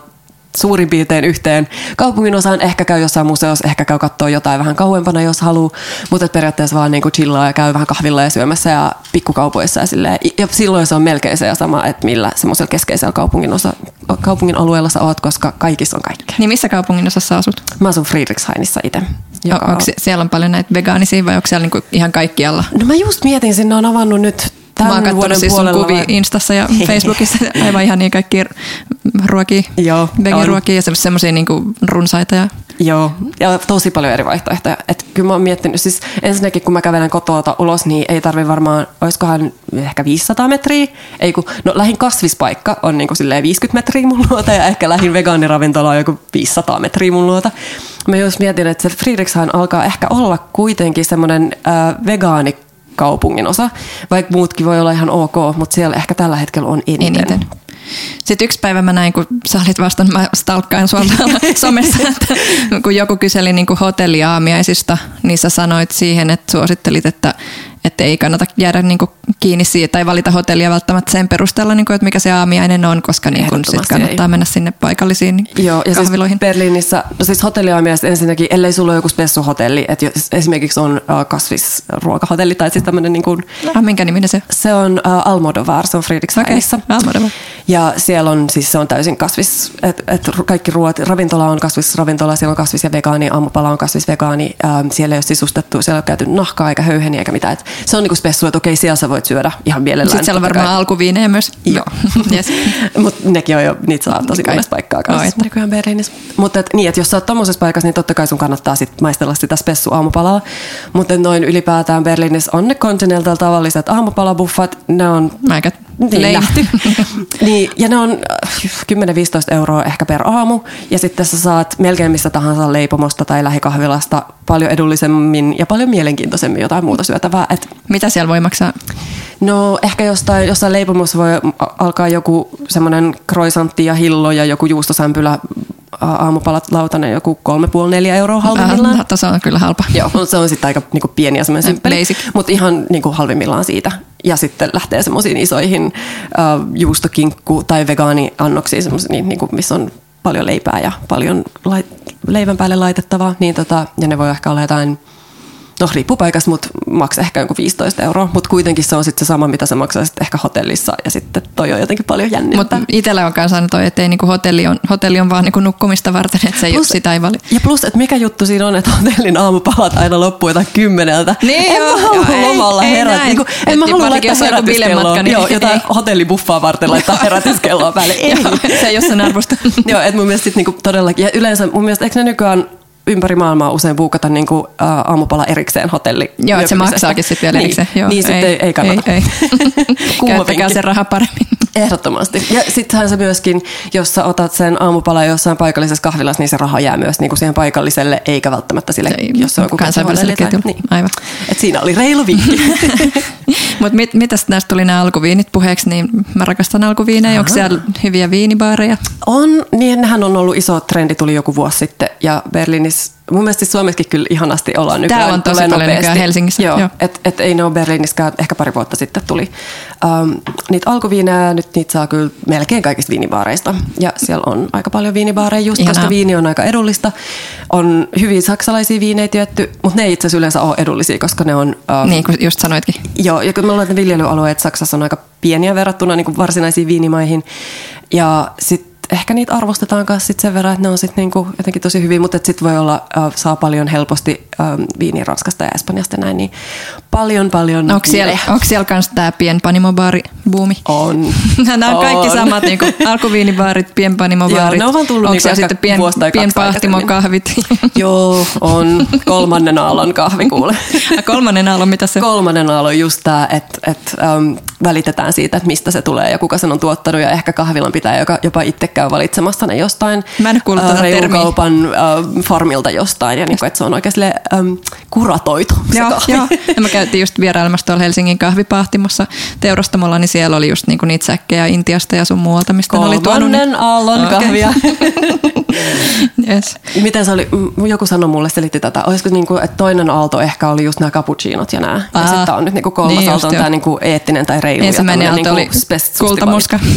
suurin piirtein yhteen kaupungin osaan. Ehkä käy jossain museossa, ehkä käy katsoa jotain vähän kauempana, jos haluaa. Mutta et periaatteessa vaan niinku chillaa ja käy vähän kahvilla ja syömässä ja pikkukaupoissa. Ja, silleen. ja silloin se on melkein se ja sama, että millä semmoisella keskeisellä kaupungin, osa, kaupungin alueella sä oot, koska kaikissa on kaikkea. Niin missä kaupunginosassa asut? Mä asun Friedrichshainissa itse. Jo, onko siellä on paljon näitä vegaanisia vai onko siellä niinku ihan kaikkialla? No mä just mietin, sinne on avannut nyt Mä oon tämän katsonut vuoden siis puolella. kuvia vai- Instassa ja Facebookissa, aivan ihan niin kaikki ruokia, vegiruokia ja semmoisia niinku runsaita. Ja... Joo, ja tosi paljon eri vaihtoehtoja. Et kyllä mä oon miettinyt, siis ensinnäkin kun mä kävelen kotoa ulos, niin ei tarvi varmaan, olisikohan ehkä 500 metriä. Ei kun, no lähin kasvispaikka on niin kuin 50 metriä mun luota ja ehkä lähin vegaaniravintola on joku 500 metriä mun luota. Mä jos mietin, että se Friedrichshain alkaa ehkä olla kuitenkin semmoinen äh, vegaani kaupungin osa, vaikka muutkin voi olla ihan ok, mutta siellä ehkä tällä hetkellä on eniten. eniten. Sitten yksi päivä mä näin, kun sä olit vastannut, mä stalkkaan sua somessa, että kun joku kyseli niin kuin hotelliaamiaisista, niin sä sanoit siihen, että suosittelit, että että ei kannata jäädä niin kuin kiinni siitä tai valita hotellia välttämättä sen perusteella, niin kuin, että mikä se aamiainen on, koska niin kuin sit kannattaa ei. mennä sinne paikallisiin Joo, ja siis kahviloihin. Siis Berliinissä, no siis hotelliaamiaiset ensinnäkin, ellei sulla ole joku spessuhotelli, että jos esimerkiksi on äh, kasvisruokahotelli tai siis tämmöinen niin kuin, ah, minkä niminen se? Se on uh, Almodovar, se on Friedrichshainissa. Okay, Almodovar. Ja siellä on siis se on täysin kasvis, että et kaikki ruoat, ravintola on kasvisravintola, siellä on kasvis ja vegaani, aamupala on kasvisvegaani, ähm, siellä ei ole sisustettu, siellä ei ole käyty nahkaa eikä höyheniä eikä mitään. Et se on niinku spessu, että okei, siellä sä voit syödä ihan mielellään. Sitten siellä on varmaan kai. alkuviinejä myös. Joo. yes. Mutta nekin on jo, niitä saa tosi monesta paikkaa kanssa. Nykyään Berliinissä. Mutta et, niin, että jos sä oot tommosessa paikassa, niin totta kai sun kannattaa sit maistella sitä spessu aamupalaa. Mutta noin ylipäätään Berliinissä on ne Continental tavalliset aamupalabuffat. Ne on... Aika niin, nähty. niin, ja ne on 10-15 euroa ehkä per aamu. Ja sitten sä saat melkein missä tahansa leipomosta tai lähikahvilasta paljon edullisemmin ja paljon mielenkiintoisemmin jotain muuta syötävää. Et, Mitä siellä voi maksaa? No ehkä jostain, jossain leipomossa voi alkaa joku semmoinen kroisantti ja hillo ja joku juustosämpylä aamupalat lautanen joku 3,5-4 euroa halvimmillaan. Äh, se on kyllä halpa. Joo, se on sitten aika niinku pieni ja semmoinen simppeli. Mutta ihan niinku halvimmillaan siitä. Ja sitten lähtee semmoisiin isoihin äh, juustokinkku- tai vegaaniannoksiin, niin, niinku, missä on paljon leipää ja paljon lait, leivän päälle laitettavaa. Niin tota, ja ne voi ehkä olla jotain no riippuu paikasta, mutta maksaa ehkä joku 15 euroa, mutta kuitenkin se on sitten se sama, mitä se maksaa sitten ehkä hotellissa ja sitten toi on jotenkin paljon jännempää. Mutta itsellä on kanssa toi, että ei niinku hotelli, on, hotelli on vaan niinku nukkumista varten, että se plus, sitä ei vali. Ja plus, että mikä juttu siinä on, että hotellin aamupalat aina loppuu jotain kymmeneltä. Niin en joo, mä halua joo, lomalla ei, herät. Ei niin en mä halua laittaa herätyskelloa. Niin joo, jotain hotellibuffaa varten laittaa herätyskelloa päälle. Ei. se ei ole sen arvosta. joo, että mun mielestä sit niinku todellakin. Ja yleensä mun mielestä, eikö ne nykyään ympäri maailmaa usein buukata niin kuin, ä, aamupala erikseen hotelli. Joo, että se maksaakin sitten vielä erikseen. Niin, Joo, niin sitten ei, ei kannata. Ei, ei. Käyttäkää se raha paremmin. Ehdottomasti. Ja sittenhän se myöskin, jos sä otat sen aamupala jossain paikallisessa kahvilassa, niin se raha jää myös niin kuin siihen paikalliselle, eikä välttämättä sille, se, jos se on joku kansainväliselle ketjulle. Niin. Aivan. Et siinä oli reilu vinkki. Mutta mit, mitäs näistä tuli nämä alkuviinit puheeksi, niin mä rakastan alkuviinejä. Onko siellä hyviä viinibaareja? On, niin nehän on ollut iso trendi, tuli joku vuosi sitten. Ja Berliinissä mun mielestä Suomessakin kyllä ihanasti ollaan nykyään. Täällä on tosi paljon nopeasti. nykyään Helsingissä. Joo, Joo. Et, et ei ne ole Berliiniskään, ehkä pari vuotta sitten tuli. Um, niitä alkuviinejä, nyt niitä saa kyllä melkein kaikista viinibaareista. Ja siellä on aika paljon viinibaareja just, Ihanaa. koska viini on aika edullista. On hyvin saksalaisia viinejä tietty, mutta ne ei itse asiassa yleensä ole edullisia, koska ne on... Um, niin kuin just sanoitkin. Joo, ja kun me ollaan, että viljelyalueet Saksassa on aika pieniä verrattuna niin kuin varsinaisiin viinimaihin. Ja sitten ehkä niitä arvostetaan kanssa sit sen verran, että ne on sit niinku jotenkin tosi hyvin, mutta sitten voi olla, äh, saa paljon helposti ähm, viiniä Ranskasta ja Espanjasta ja näin, niin paljon paljon Onko siellä, onko siellä kanssa tämä pienpanimobaari-buumi? On. Nämä on, on, kaikki samat, niin kuin alkuviinibaarit, pienpanimobaarit. Joo, ne on tullut onko niinku sitten pien, pienpahtimokahvit? Joo, on. Kolmannen aallon kahvi kuule. kolmannen aallon, mitä se Kolmannen aallon just tämä, että et, ähm, välitetään siitä, että mistä se tulee ja kuka sen on tuottanut ja ehkä kahvilan pitää joka, jopa itse käy valitsemassa ne jostain Mä en äh, reilukaupan äh, farmilta jostain ja niin kuin, että se on oikein ähm, kuratoitu se joo, kahvi. Joo. Ja mä käytiin just vierailemassa tuolla Helsingin kahvipahtimossa teurastamolla, niin siellä oli just niinku niitä säkkejä Intiasta ja sun muualta, mistä ne oli tuonut. Kolmannen aallon okay. kahvia. yes. Miten se oli, joku sanoi mulle, selitti tätä, olisiko niin kuin, että toinen aalto ehkä oli just nämä cappuccinot ja nämä. Ja sitten on nyt niin kuin kolmas niin aalto on tämä niin kuin eettinen tai reilu. Ensimmäinen aalto niin oli kultamuska.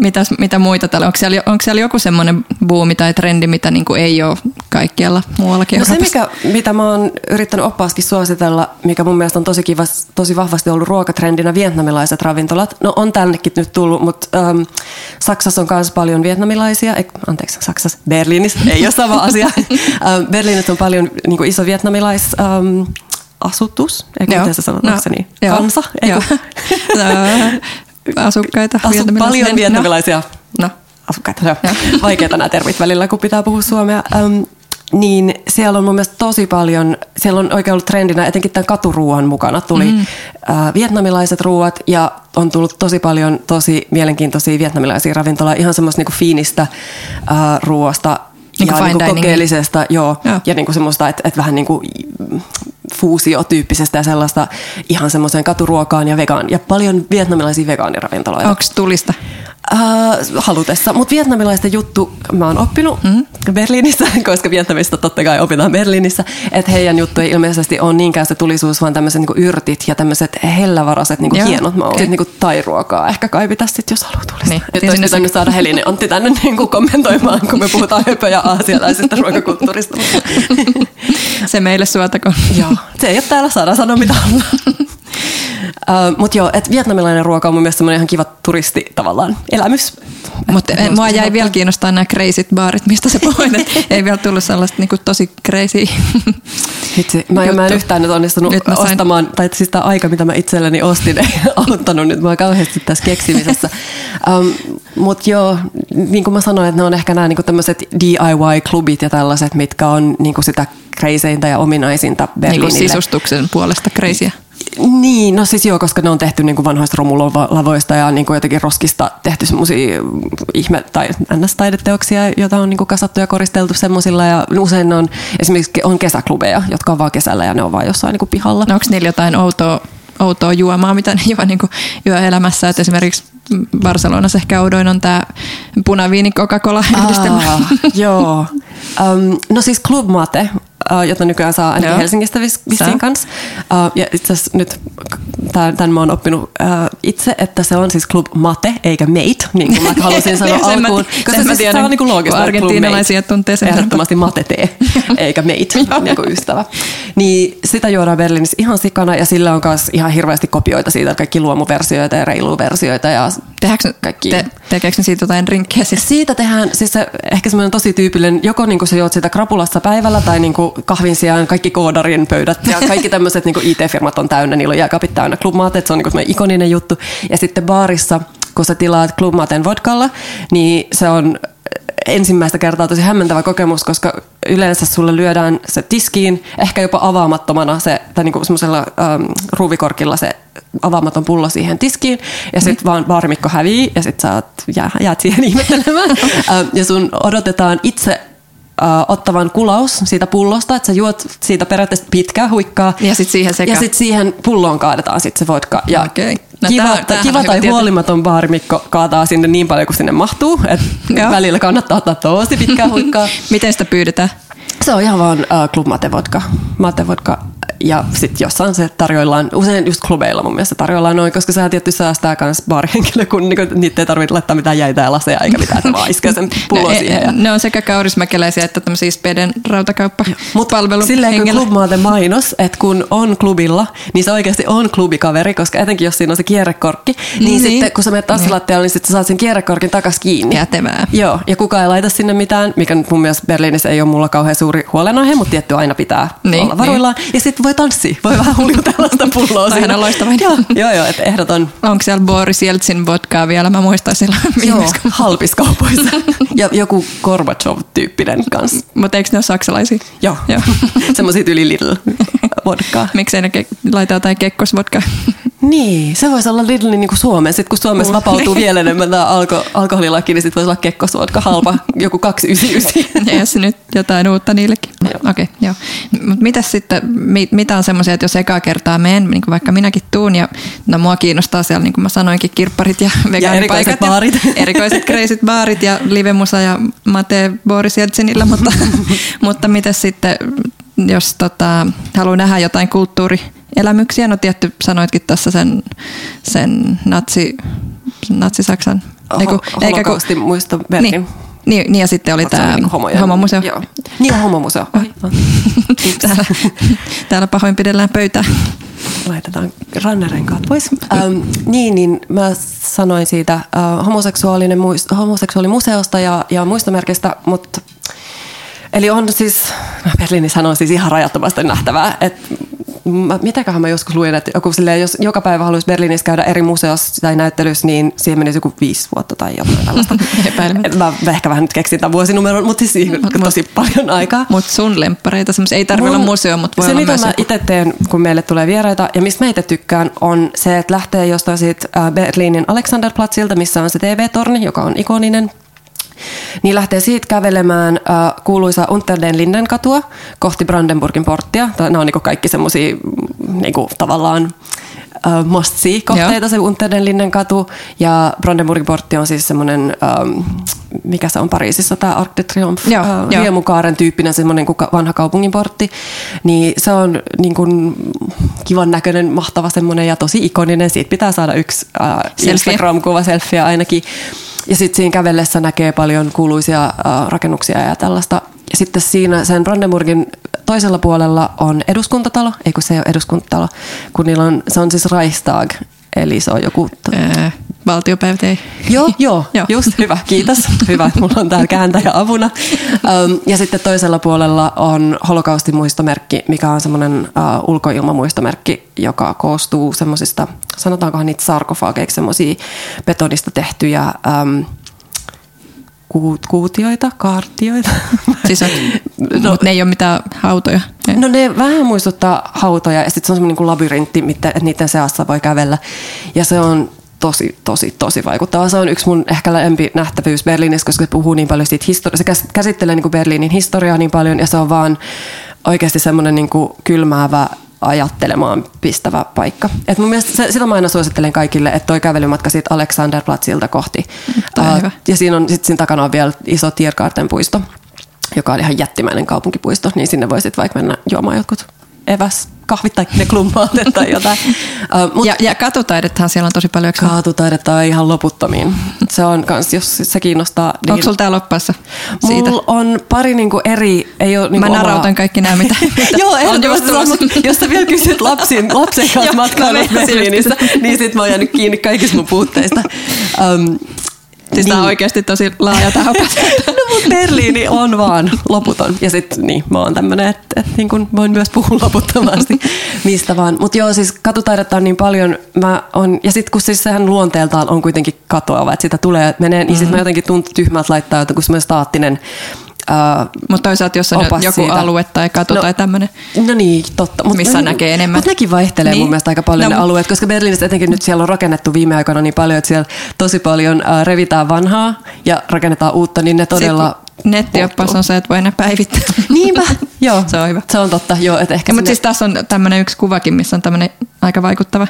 Mitäs, mitä muita täällä? Onko siellä, onko siellä joku semmoinen buumi tai trendi, mitä niin kuin ei ole kaikkialla muuallakin no se, mikä, mitä mä oon yrittänyt oppaaskin suositella, mikä mun mielestä on tosi kiva, tosi vahvasti ollut ruokatrendinä, vietnamilaiset ravintolat. No on tännekin nyt tullut, mutta ähm, Saksassa on myös paljon vietnamilaisia, ei, anteeksi, Saksassa, Berliinissä, ei ole sama asia. ähm, Berliinissä on paljon niin kuin iso vietnamilais... Ähm, asutus, eikö miten se sanotaan, no, se niin? Joo. Kansa, eikö? asukkaita. Asu, paljon vietnamilaisia. No. asukkaita. On vaikeita nämä termit välillä, kun pitää puhua suomea. Um, niin siellä on mun mielestä tosi paljon, siellä on oikein ollut trendinä etenkin tämän katuruuan mukana. Tuli mm. äh, vietnamilaiset ruuat ja on tullut tosi paljon tosi mielenkiintoisia vietnamilaisia ravintoloja, ihan semmoista niinku fiinistä äh, ruuasta Niin ja niinku kokeellisesta, joo, Joo. ja niinku semmoista, että et vähän niinku fuusiotyyppisestä ja sellaista ihan semmoiseen katuruokaan ja vegaan. Ja paljon vietnamilaisia vegaaniravintoloita. Onko tulista? Äh, halutessa. Mutta vietnamilaisten juttu mä oon oppinut mm. Berliinissä, koska Vietnamista totta kai opitaan Berliinissä, että heidän juttu ei ilmeisesti ole niinkään se tulisuus, vaan tämmöiset niinku yrtit ja tämmöiset hellävaraset niinku Joo, hienot maut. Okay. Niinku tairuokaa ehkä kai pitäisi sit, jos haluaa tulista. Niin, Nyt olisi pitänyt saada Helinen Antti tänne niinku kommentoimaan, kun me puhutaan höpöjä aasialaisesta ruokakulttuurista. Se meille suotakoon. Joo, se ei ole täällä, saadaan sanoa mitä haluaa. Uh, Mutta joo, että vietnamilainen ruoka on mun mielestä ihan kiva turisti tavallaan elämys. Mutta Että mua jäi ottaa- vielä kiinnostaa nämä crazyt baarit, mistä sä puhuit. et ei vielä tullut sellaista niinku tosi crazy. Hitsi, mä, en- mä en juttu. yhtään nyt onnistunut Nyt sain- ostamaan, tai siis tämä aika, mitä mä itselleni ostin, ei auttanut nyt mua kauheasti tässä keksimisessä. um, Mutta joo, niin kuin mä sanoin, että ne on ehkä nämä niinku tämmöiset DIY-klubit ja tällaiset, mitkä on niinku sitä kreiseintä ja ominaisinta niinku Berliinille. sisustuksen puolesta crazyä. Niin, no siis joo, koska ne on tehty niin kuin vanhoista romulavoista ja niin kuin jotenkin roskista tehty semmoisia ihme- tai ns-taideteoksia, joita on niin kuin kasattu ja koristeltu semmoisilla. Ja usein ne on esimerkiksi on kesäklubeja, jotka on vaan kesällä ja ne on vaan jossain niin kuin pihalla. No onko niillä jotain outoa, outoa juomaa, mitä ne juo niin kuin yöelämässä? Et esimerkiksi Barcelonassa ehkä oudoin on tämä punaviini Coca-Cola yhdistelmä. Joo. Um, no siis Club Mate, jota nykyään saa ainakin Joo. Helsingistä vissiin kanssa. Uh, ja itse asiassa nyt tämän, mä oon oppinut uh, itse, että se on siis Club Mate eikä Mate, niin kuin mä halusin sanoa Sen alkuun. sen mä siis tiedän, se on niin kuin loogista. argentiinalaisia tuntee sen. Ehdottomasti Mate tee, eikä Mate, niin kuin ystävä. Niin sitä juodaan Berliinissä ihan sikana ja sillä on myös ihan hirveästi kopioita siitä, kaikki luomuversioita ja reiluversioita ja Tehdäänkö, kaikki. te, tekeekö ne siitä jotain rinkkejä? Siis? siitä tehdään siis se, ehkä semmoinen tosi tyypillinen, joko niinku sä juot sitä krapulassa päivällä tai niinku kahvin sijaan kaikki koodarien pöydät ja kaikki tämmöiset niinku IT-firmat on täynnä, niillä on jääkaapit täynnä että se on semmoinen ikoninen juttu. Ja sitten baarissa, kun sä tilaat Club Maten vodkalla, niin se on ensimmäistä kertaa tosi hämmentävä kokemus, koska yleensä sulle lyödään se tiskiin, ehkä jopa avaamattomana se, tai niinku semmoisella ähm, ruuvikorkilla se avaamaton pullo siihen tiskiin, ja sitten vaan baarimikko hävii, ja sitten sä oot, jää, jäät siihen ihmettelemään. Ähm, ja sun odotetaan itse ottavan kulaus siitä pullosta, että sä juot siitä periaatteessa pitkää huikkaa. Ja sit siihen sekä. Ja sitten siihen pulloon kaadetaan sitten se vodka. Ja Okei. No kiva, tää- tai, tämähän kiva tai huolimaton baarimikko kaataa sinne niin paljon kuin sinne mahtuu, että Joo. välillä kannattaa ottaa tosi pitkää huikkaa. Miten sitä pyydetään? Se on ihan vaan uh, Club Mate vodka. Ja sitten jossain se tarjoillaan, usein just klubeilla mun mielestä tarjoillaan noin, koska sehän tietysti säästää myös baarihenkilö, kun niinku, niitä ei tarvitse laittaa mitään jäitä ja laseja eikä mitään, että vaan iskee sen pullon no, siihen. Ja... ne on sekä kaurismäkeläisiä että tämmöisiä speden rautakauppa Mutta silleen kun Mate mainos, että kun on klubilla, niin se oikeasti on klubikaveri, koska etenkin jos siinä on se kierrekorkki, niin, Niin. sitten kun sä menet tassilattialle, niin sitten sä saat sen kierrekorkin takas kiinni. Kätevää. Joo, ja kukaan ei laita sinne mitään, mikä nyt mun mielestä Berliinissä ei ole mulla kauhean suuri huolenaihe, mutta tietty aina pitää Niin, niin, olla varuillaan. Niin. Ja sitten voi tanssia, voi vähän huljutella sitä pulloa. Toihan on loistava idea. Joo, joo, joo että ehdoton Onko siellä Boris Jeltsin vodkaa vielä? Mä muistan silloin joo, halpiskaupoissa. ja joku Gorbachev-tyyppinen kanssa. Mutta eikö ne ole saksalaisia? Joo, Joo. semmoisia yli Lidl vodkaa. Miksei ne ke- laita jotain kekkosvodkaa? Niin, se voisi olla Lidlin niin kuin Suomessa. Sitten kun Suomessa vapautuu vielä enemmän tämä alko, alkoholilaki, niin sitten voisi olla kekkosvodka halpa, joku 299. Ja jos nyt jotain uutta niillekin. Okei, okay, joo. Mutta mitäs sitten, mi, mitä on semmoisia, että jos ekaa kertaa menen, niin kuin vaikka minäkin tuun, ja no mua kiinnostaa siellä, niin kuin mä sanoinkin, kirpparit ja vegaanipaikat. erikoiset baarit. erikoiset kreisit baarit ja livemusa ja Mate Boris Jeltsinillä, mutta, mutta mitäs sitten, jos tota, haluaa nähdä jotain kulttuurielämyksiä, no tietty sanoitkin tässä sen, sen natsi, natsi-Saksan. eiku- Ho- eikä kun- muisto Berlin. Niin, niin, niin, ja sitten oli tämä homojen- homomuseo. Joo. Niin on homomuseo. No. täällä, täällä pahoinpidellään pöytää. Laitetaan rannerenkaat pois. Ähm, niin, niin mä sanoin siitä äh, homoseksuaalinen muist- homoseksuaalimuseosta ja, ja muistomerkistä, mutta Eli on siis, no Berliinissä on siis ihan rajattomasti nähtävää, että mitäköhän mä joskus luin, että joku silleen, jos joka päivä haluaisi Berliinissä käydä eri museossa tai näyttelyssä, niin siihen menisi joku viisi vuotta tai jotain tällaista. Mä ehkä vähän nyt keksin tämän vuosinumeron, mutta siis siihen Mut- tosi paljon aikaa. Mutta sun lemppareita, semmoisia, ei tarvitse olla museo, mutta voi se, olla mitä myös mä joku. itse teen, kun meille tulee vieraita, ja mistä mä itse tykkään, on se, että lähtee jostain siitä äh, Berliinin Alexanderplatzilta, missä on se TV-torni, joka on ikoninen. Niin lähtee siitä kävelemään äh, kuuluisa Unter den Linden katua kohti Brandenburgin porttia. Nämä on niinku kaikki semmoisia niinku, tavallaan äh, must see kohteita, se Unter den Linden katu. Ja Brandenburgin portti on siis semmoinen, ähm, mikä se on Pariisissa, tämä Arc de Triomphe, Joo, äh, riemukaaren tyyppinen semmoinen vanha kaupunginportti. Niin se on niin kuin kivan näköinen, mahtava semmoinen ja tosi ikoninen. Siitä pitää saada yksi äh. Instagram-kuva, selfie ainakin. Ja sitten siinä kävellessä näkee paljon kuuluisia äh, rakennuksia ja tällaista. Ja sitten siinä sen Brandenburgin toisella puolella on eduskuntatalo, ei kun se ei ole eduskuntatalo, kun niillä on, se on siis Reichstag, eli se on joku... Öö, valtiopäivät ei. Joo, joo, Joo. just hyvä, kiitos. Hyvä, mulla on täällä kääntäjä avuna. Um, ja sitten toisella puolella on holokaustin muistomerkki, mikä on semmoinen uh, ulkoilmamuistomerkki, joka koostuu semmoisista, sanotaankohan niitä sarkofageiksi, semmoisia betonista tehtyjä um, kuut, kuutioita, kaartioita. Siis on, no, mutta ne ei ole mitään hautoja. No ne vähän muistuttaa hautoja ja sitten se on semmoinen niin labyrintti, että niiden seassa voi kävellä. Ja se on tosi, tosi, tosi vaikuttava. Se on yksi mun ehkä lempi nähtävyys Berliinissä, koska se puhuu niin paljon siitä historiasta. Se käs- käsittelee niin kuin Berliinin historiaa niin paljon ja se on vaan oikeasti semmoinen niin kuin kylmäävä ajattelemaan pistävä paikka. Et mun mielestä se, sitä mä aina suosittelen kaikille, että toi kävelymatka siitä Alexanderplatzilta kohti. hyvä. ja siinä on, sit siinä takana on vielä iso Tiergarten puisto, joka on ihan jättimäinen kaupunkipuisto, niin sinne voisit vaikka mennä juomaan jotkut eväs, kahvit tai ne klumpaatet tai jotain. Uh, mut Ja, ja katutaidethan siellä on tosi paljon. Kaatutaidetta on ihan loputtomiin. Se on kans, jos se kiinnostaa. Niin Onko sulla tää loppaassa siitä? Mulla on pari niinku eri, ei ole niinku Mä omaa- narautan kaikki nämä, mitä, mitä Joo, on just Jos sä vielä kysyt lapsin, lapsen kanssa Joo, matkailusta meinasin Berliinissä, niin sit mä oon jäänyt kiinni kaikista mun puutteista. Um, Siis tää on oikeasti tosi laaja tähän No Berliini on vaan loputon. Ja sitten niin, mä oon tämmönen, että et, niin kun voin myös puhua loputtomasti mistä vaan. Mutta joo, siis katutaidetta on niin paljon. Mä on, ja sitten kun siis sehän luonteeltaan on kuitenkin katoava, että sitä tulee, menee, niin Mm. sit mä jotenkin tuntuu tyhmältä laittaa joku semmoinen staattinen ää, Mutta toisaalta jos on joku siitä. alue tai katu No, tai tämmöinen. No niin, totta. Missä näkee enemmän. Mutta nekin vaihtelee Niin. mun mielestä aika paljon No, ne mut- alueet, koska Berliinissä etenkin nyt siellä on rakennettu viime aikoina niin paljon, että siellä tosi paljon äh, revitään vanhaa ja rakennetaan uutta, niin ne todella... Nettioppas on se, että voi ne päivittää. Niinpä, joo. Se on hyvä. Se on totta, joo. Että ehkä mutta sinne- siis tässä on tämmöinen yksi kuvakin, missä on tämmöinen aika vaikuttava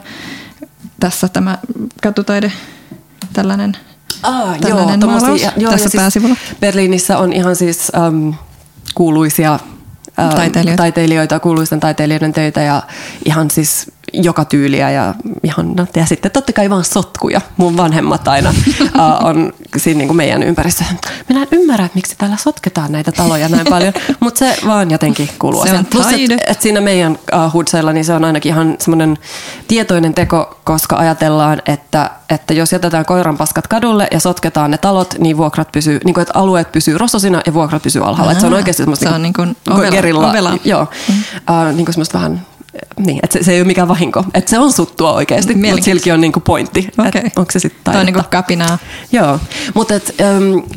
tässä tämä katutaide, tällainen. Tällainen tommosia- maalaus ja- joo, tässä ja siis pääsivulla. Berliinissä on ihan siis äm, kuuluisia äm, Taiteilijoita. taiteilijoita, kuuluisten taiteilijoiden töitä ja ihan siis joka tyyliä ja ihan, no, ja sitten totta kai vaan sotkuja. Mun vanhemmat aina uh, on siinä niin kuin meidän ympärissä. Minä en ymmärrä, että miksi täällä sotketaan näitä taloja näin paljon, mutta se vaan jotenkin kuuluu. Se on Plus, että et siinä meidän uh, hudseilla niin se on ainakin ihan semmoinen tietoinen teko, koska ajatellaan, että, että jos jätetään koiranpaskat kadulle ja sotketaan ne talot, niin vuokrat pysyy, niin kuin, että alueet pysyy rossosina ja vuokrat pysyy alhaalla. Että se on oikeasti semmoista se on niin kuin kuin ovela- ovelaa. Joo, mm. uh, niin kuin semmoista vähän niin, että se, se ei ole mikään vahinko. Että se on suttua oikeasti, mutta silläkin on niinku pointti. Okei. Että onko se sitten Tämä on niin kuin kapinaa. Joo, mutta et,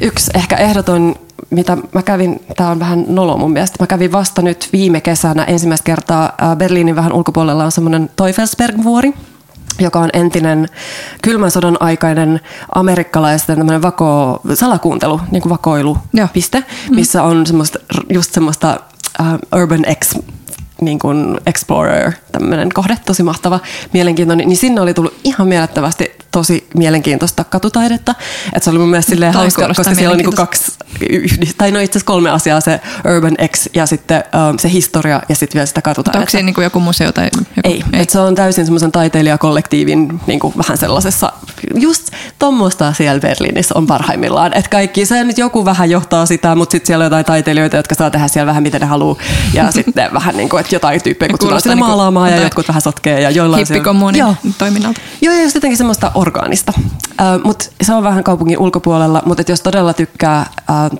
yksi ehkä ehdoton, mitä mä kävin, tämä on vähän nolo mun mielestä, mä kävin vasta nyt viime kesänä ensimmäistä kertaa Berliinin vähän ulkopuolella on semmoinen Teufelsberg-vuori, joka on entinen kylmän sodan aikainen amerikkalaisten tämmöinen vako, salakuuntelu, niin kuin vakoilupiste, missä on semmoista, just semmoista uh, urban ex niin kuin explorer, tämmöinen kohde, tosi mahtava, mielenkiintoinen, niin sinne oli tullut ihan mielettömästi tosi mielenkiintoista katutaidetta. Että se oli mun mielestä silleen hauska, koska siellä on niinku kaksi tai no itse asiassa kolme asiaa, se urban X ja sitten um, se historia ja sitten vielä sitä Mutta onko katutaidetta. siinä niin kuin joku museo tai joku? Ei, ei. Et se on täysin semmoisen taiteilijakollektiivin niin kuin vähän sellaisessa, just tuommoista siellä Berliinissä on parhaimmillaan. Että kaikki, se nyt joku vähän johtaa sitä, mutta sitten siellä on jotain taiteilijoita, jotka saa tehdä siellä vähän mitä ne haluaa. Ja sitten vähän niin kuin, että jotain tyyppejä kutsutaan sinne niinku maalaamaan ja jotkut vähän sotkee ja joillain siellä- Hippikommuunin Joo. toiminnalta. Joo, just jotenkin semmoista orgaanista. Äh, mutta se on vähän kaupungin ulkopuolella, mutta jos todella tykkää äh,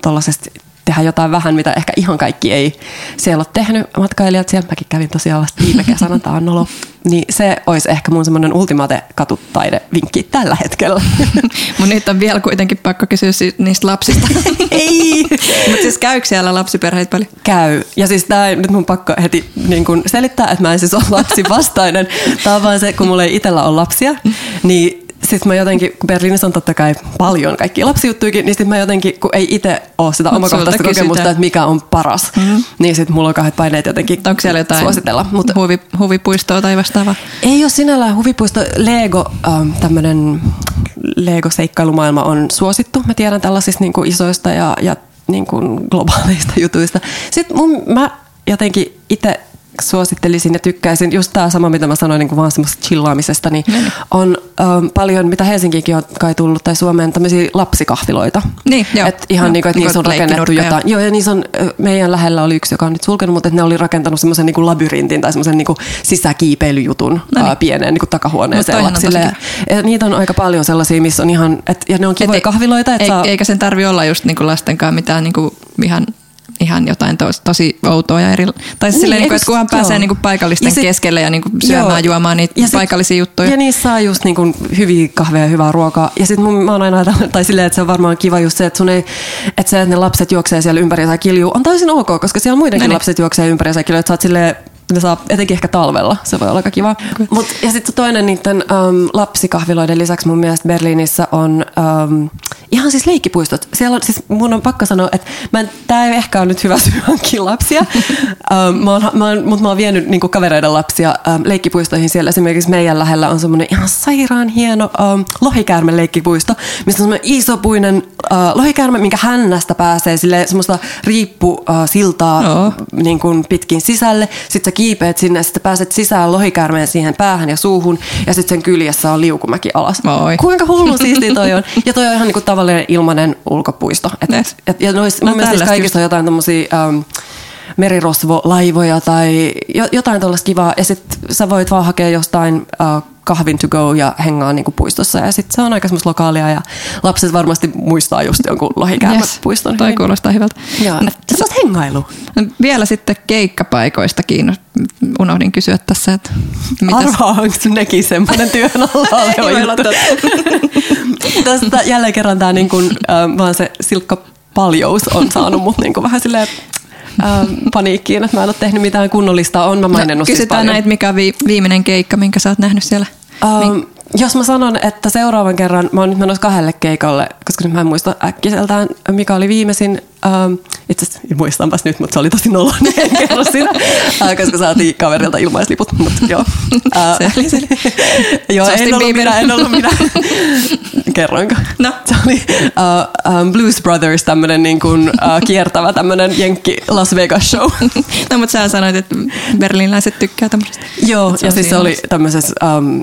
tuollaisesta tehdä jotain vähän, mitä ehkä ihan kaikki ei siellä ole tehnyt. Matkailijat siellä, mäkin kävin tosiaan vasta viime kesänä, tämä on nolo. Niin se olisi ehkä mun semmoinen ultimate katutaidevinkki tällä hetkellä. Mun nyt on vielä kuitenkin pakko kysyä niistä lapsista. ei! Mutta siis käykö siellä lapsiperheitä paljon? Käy. Ja siis tää nyt mun pakko heti niin kun selittää, että mä en siis ole lapsivastainen. Tää on vaan se, kun mulla ei itsellä ole lapsia, niin sitten mä jotenkin, kun Berliinissä on totta kai paljon kaikki lapsijuttuikin, niin sitten mä jotenkin, kun ei itse ole sitä omakohtaista kokemusta, että mikä on paras, mm-hmm. niin sitten mulla on kahdet paineet jotenkin Onko siellä jotain suositella. Mutta huvi, huvipuistoa tai vastaavaa? Ei ole sinällään huvipuisto. Lego, ähm, tämmöinen Lego-seikkailumaailma on suosittu. Mä tiedän tällaisista niin kuin isoista ja, ja niin kuin globaaleista jutuista. Sitten mun, mä jotenkin itse suosittelisin ja tykkäisin, just tämä sama, mitä mä sanoin niin kuin vaan semmoista chillaamisesta, niin mm. on ähm, paljon, mitä Helsinkiinkin on kai tullut, tai Suomeen, tämmöisiä lapsikahviloita. Niin, joo. Et ihan joo. niin kuin, että niissä on rakennettu jotain. Joo, ja niissä on, meidän lähellä oli yksi, joka on nyt sulkenut, mutta ne oli rakentanut semmoisen niin kuin labyrintin tai semmoisen niin kuin sisäkiipeilyjutun no niin. ää, pieneen niin kuin takahuoneeseen lapsille. Ja niitä on aika paljon sellaisia, missä on ihan, et, ja ne on kivoja et kahviloita. Et e, saa... Eikä sen tarvi olla just niin kuin lastenkaan mitään niin kuin ihan ihan jotain tos, tosi outoa ja eri... Tai niin, silleen, niin kuin, että kunhan pääsee niin kuin paikallisten sit, keskelle ja niin kuin syömään, joo, juomaan niitä ja sit, paikallisia juttuja. Ja niissä saa just niin kuin hyviä kahveja ja hyvää ruokaa. Ja sitten mä oon aina ajatellut, tai silleen, että se on varmaan kiva just se, että, sun ei, että se, että ne lapset juoksee siellä ympäri ja kiljuu, on täysin ok, koska siellä muidenkin no niin. lapset juoksee ympäri ja kiljuu, että sä oot silleen, ne saa etenkin ehkä talvella, se voi olla aika kiva. Okay. Mut, ja sitten toinen niiden um, lapsikahviloiden lisäksi mun mielestä Berliinissä on um, ihan siis leikkipuistot. Siellä on, siis mun on pakko sanoa, että mä en, tää ei ehkä ole nyt hyvä syy hankkia lapsia, mä oon, mä oon, mutta mä oon vienyt niin kavereiden lapsia um, leikkipuistoihin. Siellä esimerkiksi meidän lähellä on semmoinen ihan sairaan hieno um, lohikäärme leikkipuisto, missä on semmoinen isopuinen uh, lohikäärme, minkä hännästä pääsee sille semmoista riippu uh, siltaa no. niin kuin pitkin sisälle. Sitten kiipeät sinne, sitten pääset sisään lohikäärmeen siihen päähän ja suuhun, ja sitten sen kyljessä on liukumäki alas. Oi. Kuinka hullu siisti toi on? Ja toi on ihan niinku tavallinen ilmainen ulkopuisto. Et, et, ja nois, no, mun mielestä siis kaikista on jotain tommosia... Um, merirosvolaivoja tai jotain tuollaista kivaa. Ja sitten sä voit vaan hakea jostain uh, kahvin to go ja hengaa niinku puistossa. Ja sitten se on aika semmoista lokaalia ja lapset varmasti muistaa just jonkun lohikäärmäpuiston. Yes, toi kuulostaa hyvältä. Joo, no, semmoista hengailu. Vielä sitten keikkapaikoista kiinnost... Unohdin kysyä tässä, että mitäs... Arvaa, onko nekin semmoinen työn alla oleva juttu? Tästä jälleen kerran tämä niin kuin, äh, vaan se silkka paljous on saanut mut niin kuin vähän silleen ähm, paniikkiin, että mä en ole tehnyt mitään kunnollista. On mä maininnut no, Kysytään siis näitä, mikä on vi- viimeinen keikka, minkä sä oot nähnyt siellä? Um, jos mä sanon, että seuraavan kerran, mä oon nyt menossa kahdelle keikalle, koska nyt mä en muista äkkiseltään, mikä oli viimeisin. Um, itse asiassa muistanpas nyt, mutta se oli tosi noloinen kerros siinä, uh, koska saatiin kaverilta ilmaisliput. Mutta joo. Uh, se oli se. joo, en ollut minä, en ollut minä. Kerroinko? No. Se oli uh, um, Blues Brothers, tämmönen niin kuin, uh, kiertävä tämmönen jenkki Las Vegas show. no, mutta sä sanoit, että berliiniläiset tykkää tämmöisestä. Joo, ja siis se oli tämmöisessä um,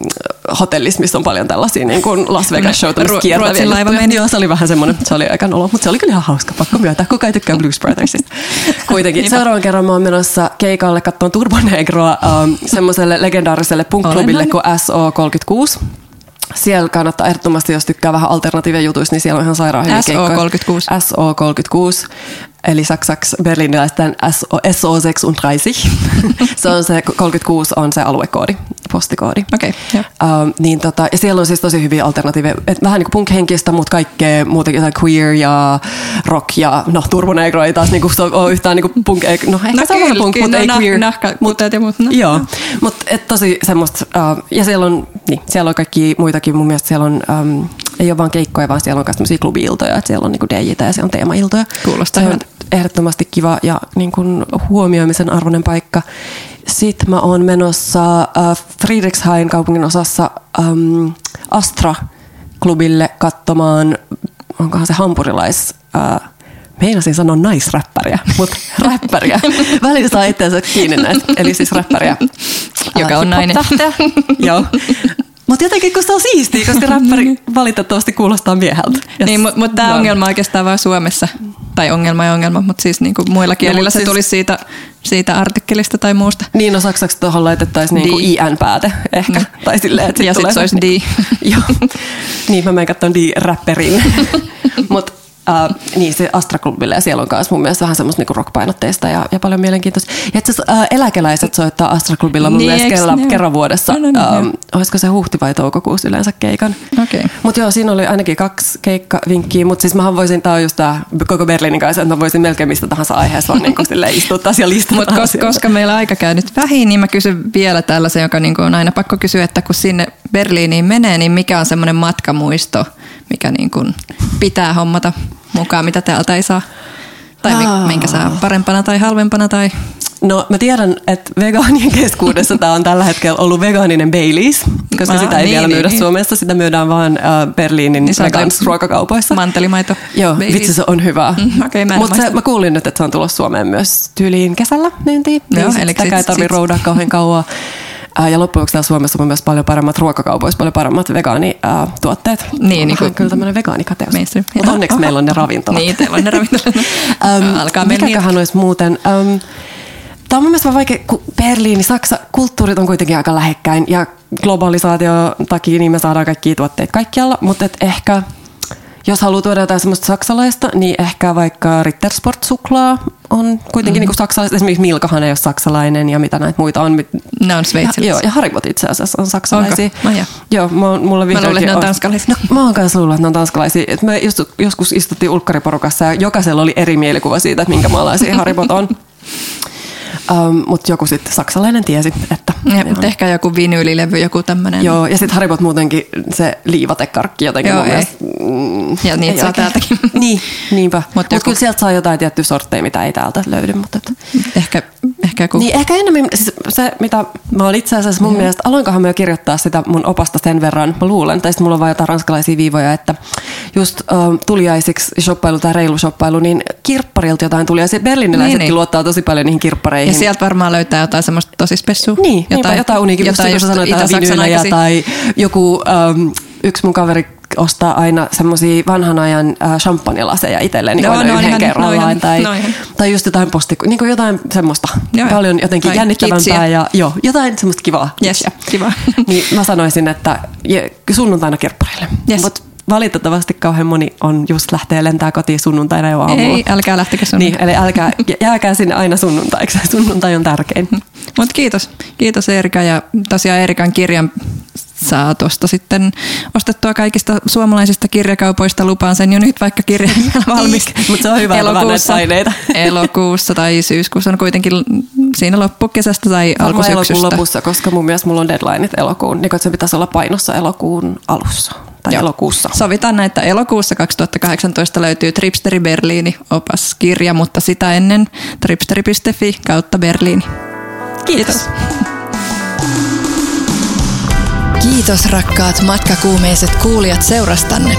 hotellissa, missä on paljon tällaisia niin kuin Las Vegas show, tämmöistä kiertäviä. laiva meni. Joo, se oli vähän semmoinen, se oli aika nolo, mutta se oli kyllä ihan hauska, pakko myöntää, kuka ei tykkää Blues Brothersista. Kuitenkin. Seuraavan kerran mä oon menossa keikalle katsomaan Turbo Negroa um, semmoiselle legendaariselle punk-klubille kuin SO36 siellä kannattaa ehdottomasti, jos tykkää vähän alternatiivia jutuista, niin siellä on ihan sairaan hyviä SO36. SO36 eli saksaksi berliiniläisten SO36. se on se 36 on se aluekoodi, postikoodi. Okay, yeah. um, niin tota, ja siellä on siis tosi hyviä alternatiiveja. Et vähän niin kuin punk-henkistä, mutta kaikkea muutenkin queer ja rock ja no Turbo Negro ei taas niin kuin, ole yhtään niin kuin punk, no ehkä no, se on vähän punk, mutta ei no, queer. Mut, ja muut. No. Joo, mutta tosi semmoista, uh, ja siellä on, niin, siellä on kaikki muitakin, mun mielestä siellä on, um, ei ole vaan keikkoja, vaan siellä on myös tämmöisiä klubi-iltoja, että siellä on niin DJtä ja siellä on teemailtoja. Kuulostaa hyvältä ehdottomasti kiva ja niin kuin huomioimisen arvoinen paikka. Sitten mä oon menossa äh, Friedrichshain kaupungin osassa ähm, Astra-klubille katsomaan, onkohan se hampurilais... Äh, meinasin sanoa naisräppäriä, mutta räppäriä. Välillä saa itseänsä kiinni näitä. Eli siis räppäriä. Joka on nainen. Joo. Mutta jotenkin kun se on siistiä, koska räppäri valitettavasti kuulostaa mieheltä. Yes. Niin, mutta mut tämä no. ongelma oikeastaan vain Suomessa. Tai ongelma ja ongelma, mutta siis niinku muilla kielillä no, se siis... tulisi siitä, siitä artikkelista tai muusta. Niin, no saksaksi tuohon laitettaisiin niinku IN-pääte ehkä. No. Tai silleen, että sit ja sitten se olisi D. Joo. niin, mä menen katsomaan D-räpperin. mutta uh, niin se Astra-klubille ja siellä on myös mun mielestä vähän semmoista niinku rockpainotteista ja, ja paljon mielenkiintoista. Ja itse asiassa uh, eläkeläiset soittaa Astra-klubilla mun Niin, mielestä kerran, kerran vuodessa. No, no, no, um, olisiko se huhti vai toukokuussa yleensä keikan. Okei. Mutta joo, siinä oli ainakin kaksi keikkavinkkiä, mutta siis mähän voisin, tää on just tää koko Berliinin kanssa, että mä voisin melkein mistä tahansa aiheessa vaan niin silleen istuttaa ja listata Mutta kos, asioita. koska meillä aika käy nyt vähin, niin mä kysyn vielä tällaisen, joka niinku on aina pakko kysyä, että kun sinne Berliiniin menee, niin mikä on semmoinen matkamuisto, mikä niinku pitää hommata mukaan, mitä täältä ei saa? Tai Aa. minkä saa parempana tai halvempana tai... No mä tiedän, että vegaanien keskuudessa tämä on tällä hetkellä ollut vegaaninen Baileys, koska Aa, sitä ei niin, vielä niin, myydä niin. Suomessa, sitä myydään vaan äh, Berliinin Niin toi ruokakaupoissa. Mantelimaito. Joo, Baileys. vitsi se on hyvää. Mm, en Mutta mä kuulin nyt, että se on tulossa Suomeen myös tyyliin kesällä myyntiin. Joo, niin sit eli sitäkään ei tarvitse roudaa kauhean kauan. Äh, Ja loppujen lopuksi Suomessa on myös paljon paremmat ruokakaupoissa, paljon paremmat vegaanituotteet. Niin, niin kuin- kyllä tämmöinen vegaanikateus. Mutta onneksi meillä on ne ravintolat. Niin, teillä on ne ravintolat. Ähm, Alkaa mennä mikäköhän olisi muuten? Ähm, Tämä on mun mielestä vaan vaikea, kun Berliini, Saksa, kulttuurit on kuitenkin aika lähekkäin ja globalisaatio takia niin me saadaan kaikkia tuotteita kaikkialla, mutta et ehkä jos haluaa tuoda jotain semmoista saksalaista, niin ehkä vaikka Rittersport-suklaa on kuitenkin mm. niin saksalaista. Esimerkiksi Milkahan ei ole saksalainen ja mitä näitä muita on. Ne on sveitsilaiset. Joo, ja Haribot itse asiassa on saksalaisia. Onko? No joo. Joo, mä, mulla Mä luulen, että ne on tanskalaisia. No, mä oon kanssa luullut, että ne on tanskalaisia. Et me just, joskus istuttiin ulkkariporukassa ja jokaisella oli eri mielikuva siitä, että minkä maalaisia Haribot on. Um, Mutta joku sitten saksalainen tiesi, että... Ja, on. ehkä joku vinyylilevy, joku tämmöinen. Joo, ja sitten Haribot muutenkin se liivatekarkki jotenkin Joo, mun ei. mielestä... Mm, Ja niitä saa oikein. täältäkin. niin, niinpä. Mut Mutta joku- kyllä sieltä saa jotain tiettyä sortteja, mitä ei täältä löydy. Mutta et. Ehkä, ehkä joku... Niin ehkä enemmän siis se, mitä mä oon itse asiassa mun mielestä, aloinkohan mä jo kirjoittaa sitä mun opasta sen verran, mä luulen, tai sitten mulla on vaan jotain ranskalaisia viivoja, että just äh, tuliaisiksi shoppailu tai reilu shoppailu, niin kirpparilta jotain tuli, ja sit berliniläisetkin Niin, niin. luottaa tosi paljon niihin kirppareihin. Ja sieltä varmaan löytää jotain semmoista tosi spessua. Niin, jotain, jotain, jotain uniikin, jotain kun just sä sanoit, jotain Itä-Saksan vinyylejä aikaisia. tai joku, ähm, yksi mun kaveri ostaa aina semmoisia vanhan ajan champagnelaseja itselleen niin aina no yhden kerrallaan. tai, tai just jotain posti, niin kuin jotain semmoista Joo, paljon jotenkin Tai jännittävämpää kitsiä. ja joo, jotain semmoista kivaa. Yes, kiva. niin mä sanoisin, että sunnuntaina kirpparille. Yes. Mut valitettavasti kauhean moni on just lähtee lentää kotiin sunnuntaina jo aamulla. Ei, älkää lähtekö sun. Niin, eli älkää, jääkää sinne aina sunnuntaiksi. Sunnuntai on tärkein. Mutta kiitos. Kiitos Erika ja tosiaan Erikan kirjan saa tuosta sitten ostettua kaikista suomalaisista kirjakaupoista. Lupaan sen jo nyt, vaikka kirja valmis. Mut se on hyvä, että vaan näitä elokuussa tai syyskuussa on kuitenkin siinä loppukesästä tai Varmaan elokuun alkusyksystä. lopussa, koska mun mielestä mulla on deadlineit elokuun, niin kun se pitäisi olla painossa elokuun alussa tai Joo. elokuussa. Sovitaan näin, että elokuussa 2018 löytyy Tripsteri Berliini opaskirja, mutta sitä ennen tripsteri.fi kautta Berliini. Kiitos. Kiitos rakkaat matkakuumeiset kuulijat seurastanne.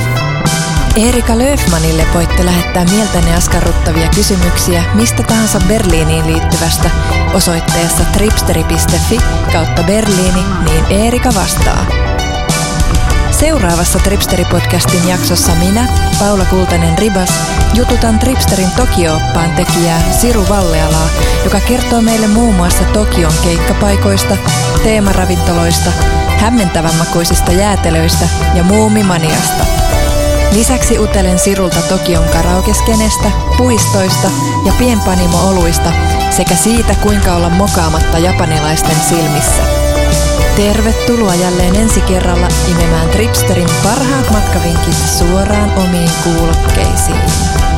Erika Löfmanille voitte lähettää mieltäne askarruttavia kysymyksiä mistä tahansa Berliiniin liittyvästä osoitteessa tripsteri.fi kautta Berliini, niin Erika vastaa. Seuraavassa Tripsteri-podcastin jaksossa minä, Paula Kultanen-Ribas, jututan Tripsterin Tokio-oppaan tekijää Siru Vallealaa, joka kertoo meille muun muassa Tokion keikkapaikoista, teemaravintoloista, hämmentävän makuisista jäätelöistä ja muumimaniasta. Lisäksi utelen Sirulta Tokion karaokeskenestä, puistoista ja pienpanimo-oluista sekä siitä, kuinka olla mokaamatta japanilaisten silmissä. Tervetuloa jälleen ensi kerralla imemään Tripsterin parhaat matkavinkit suoraan omiin kuulokkeisiin.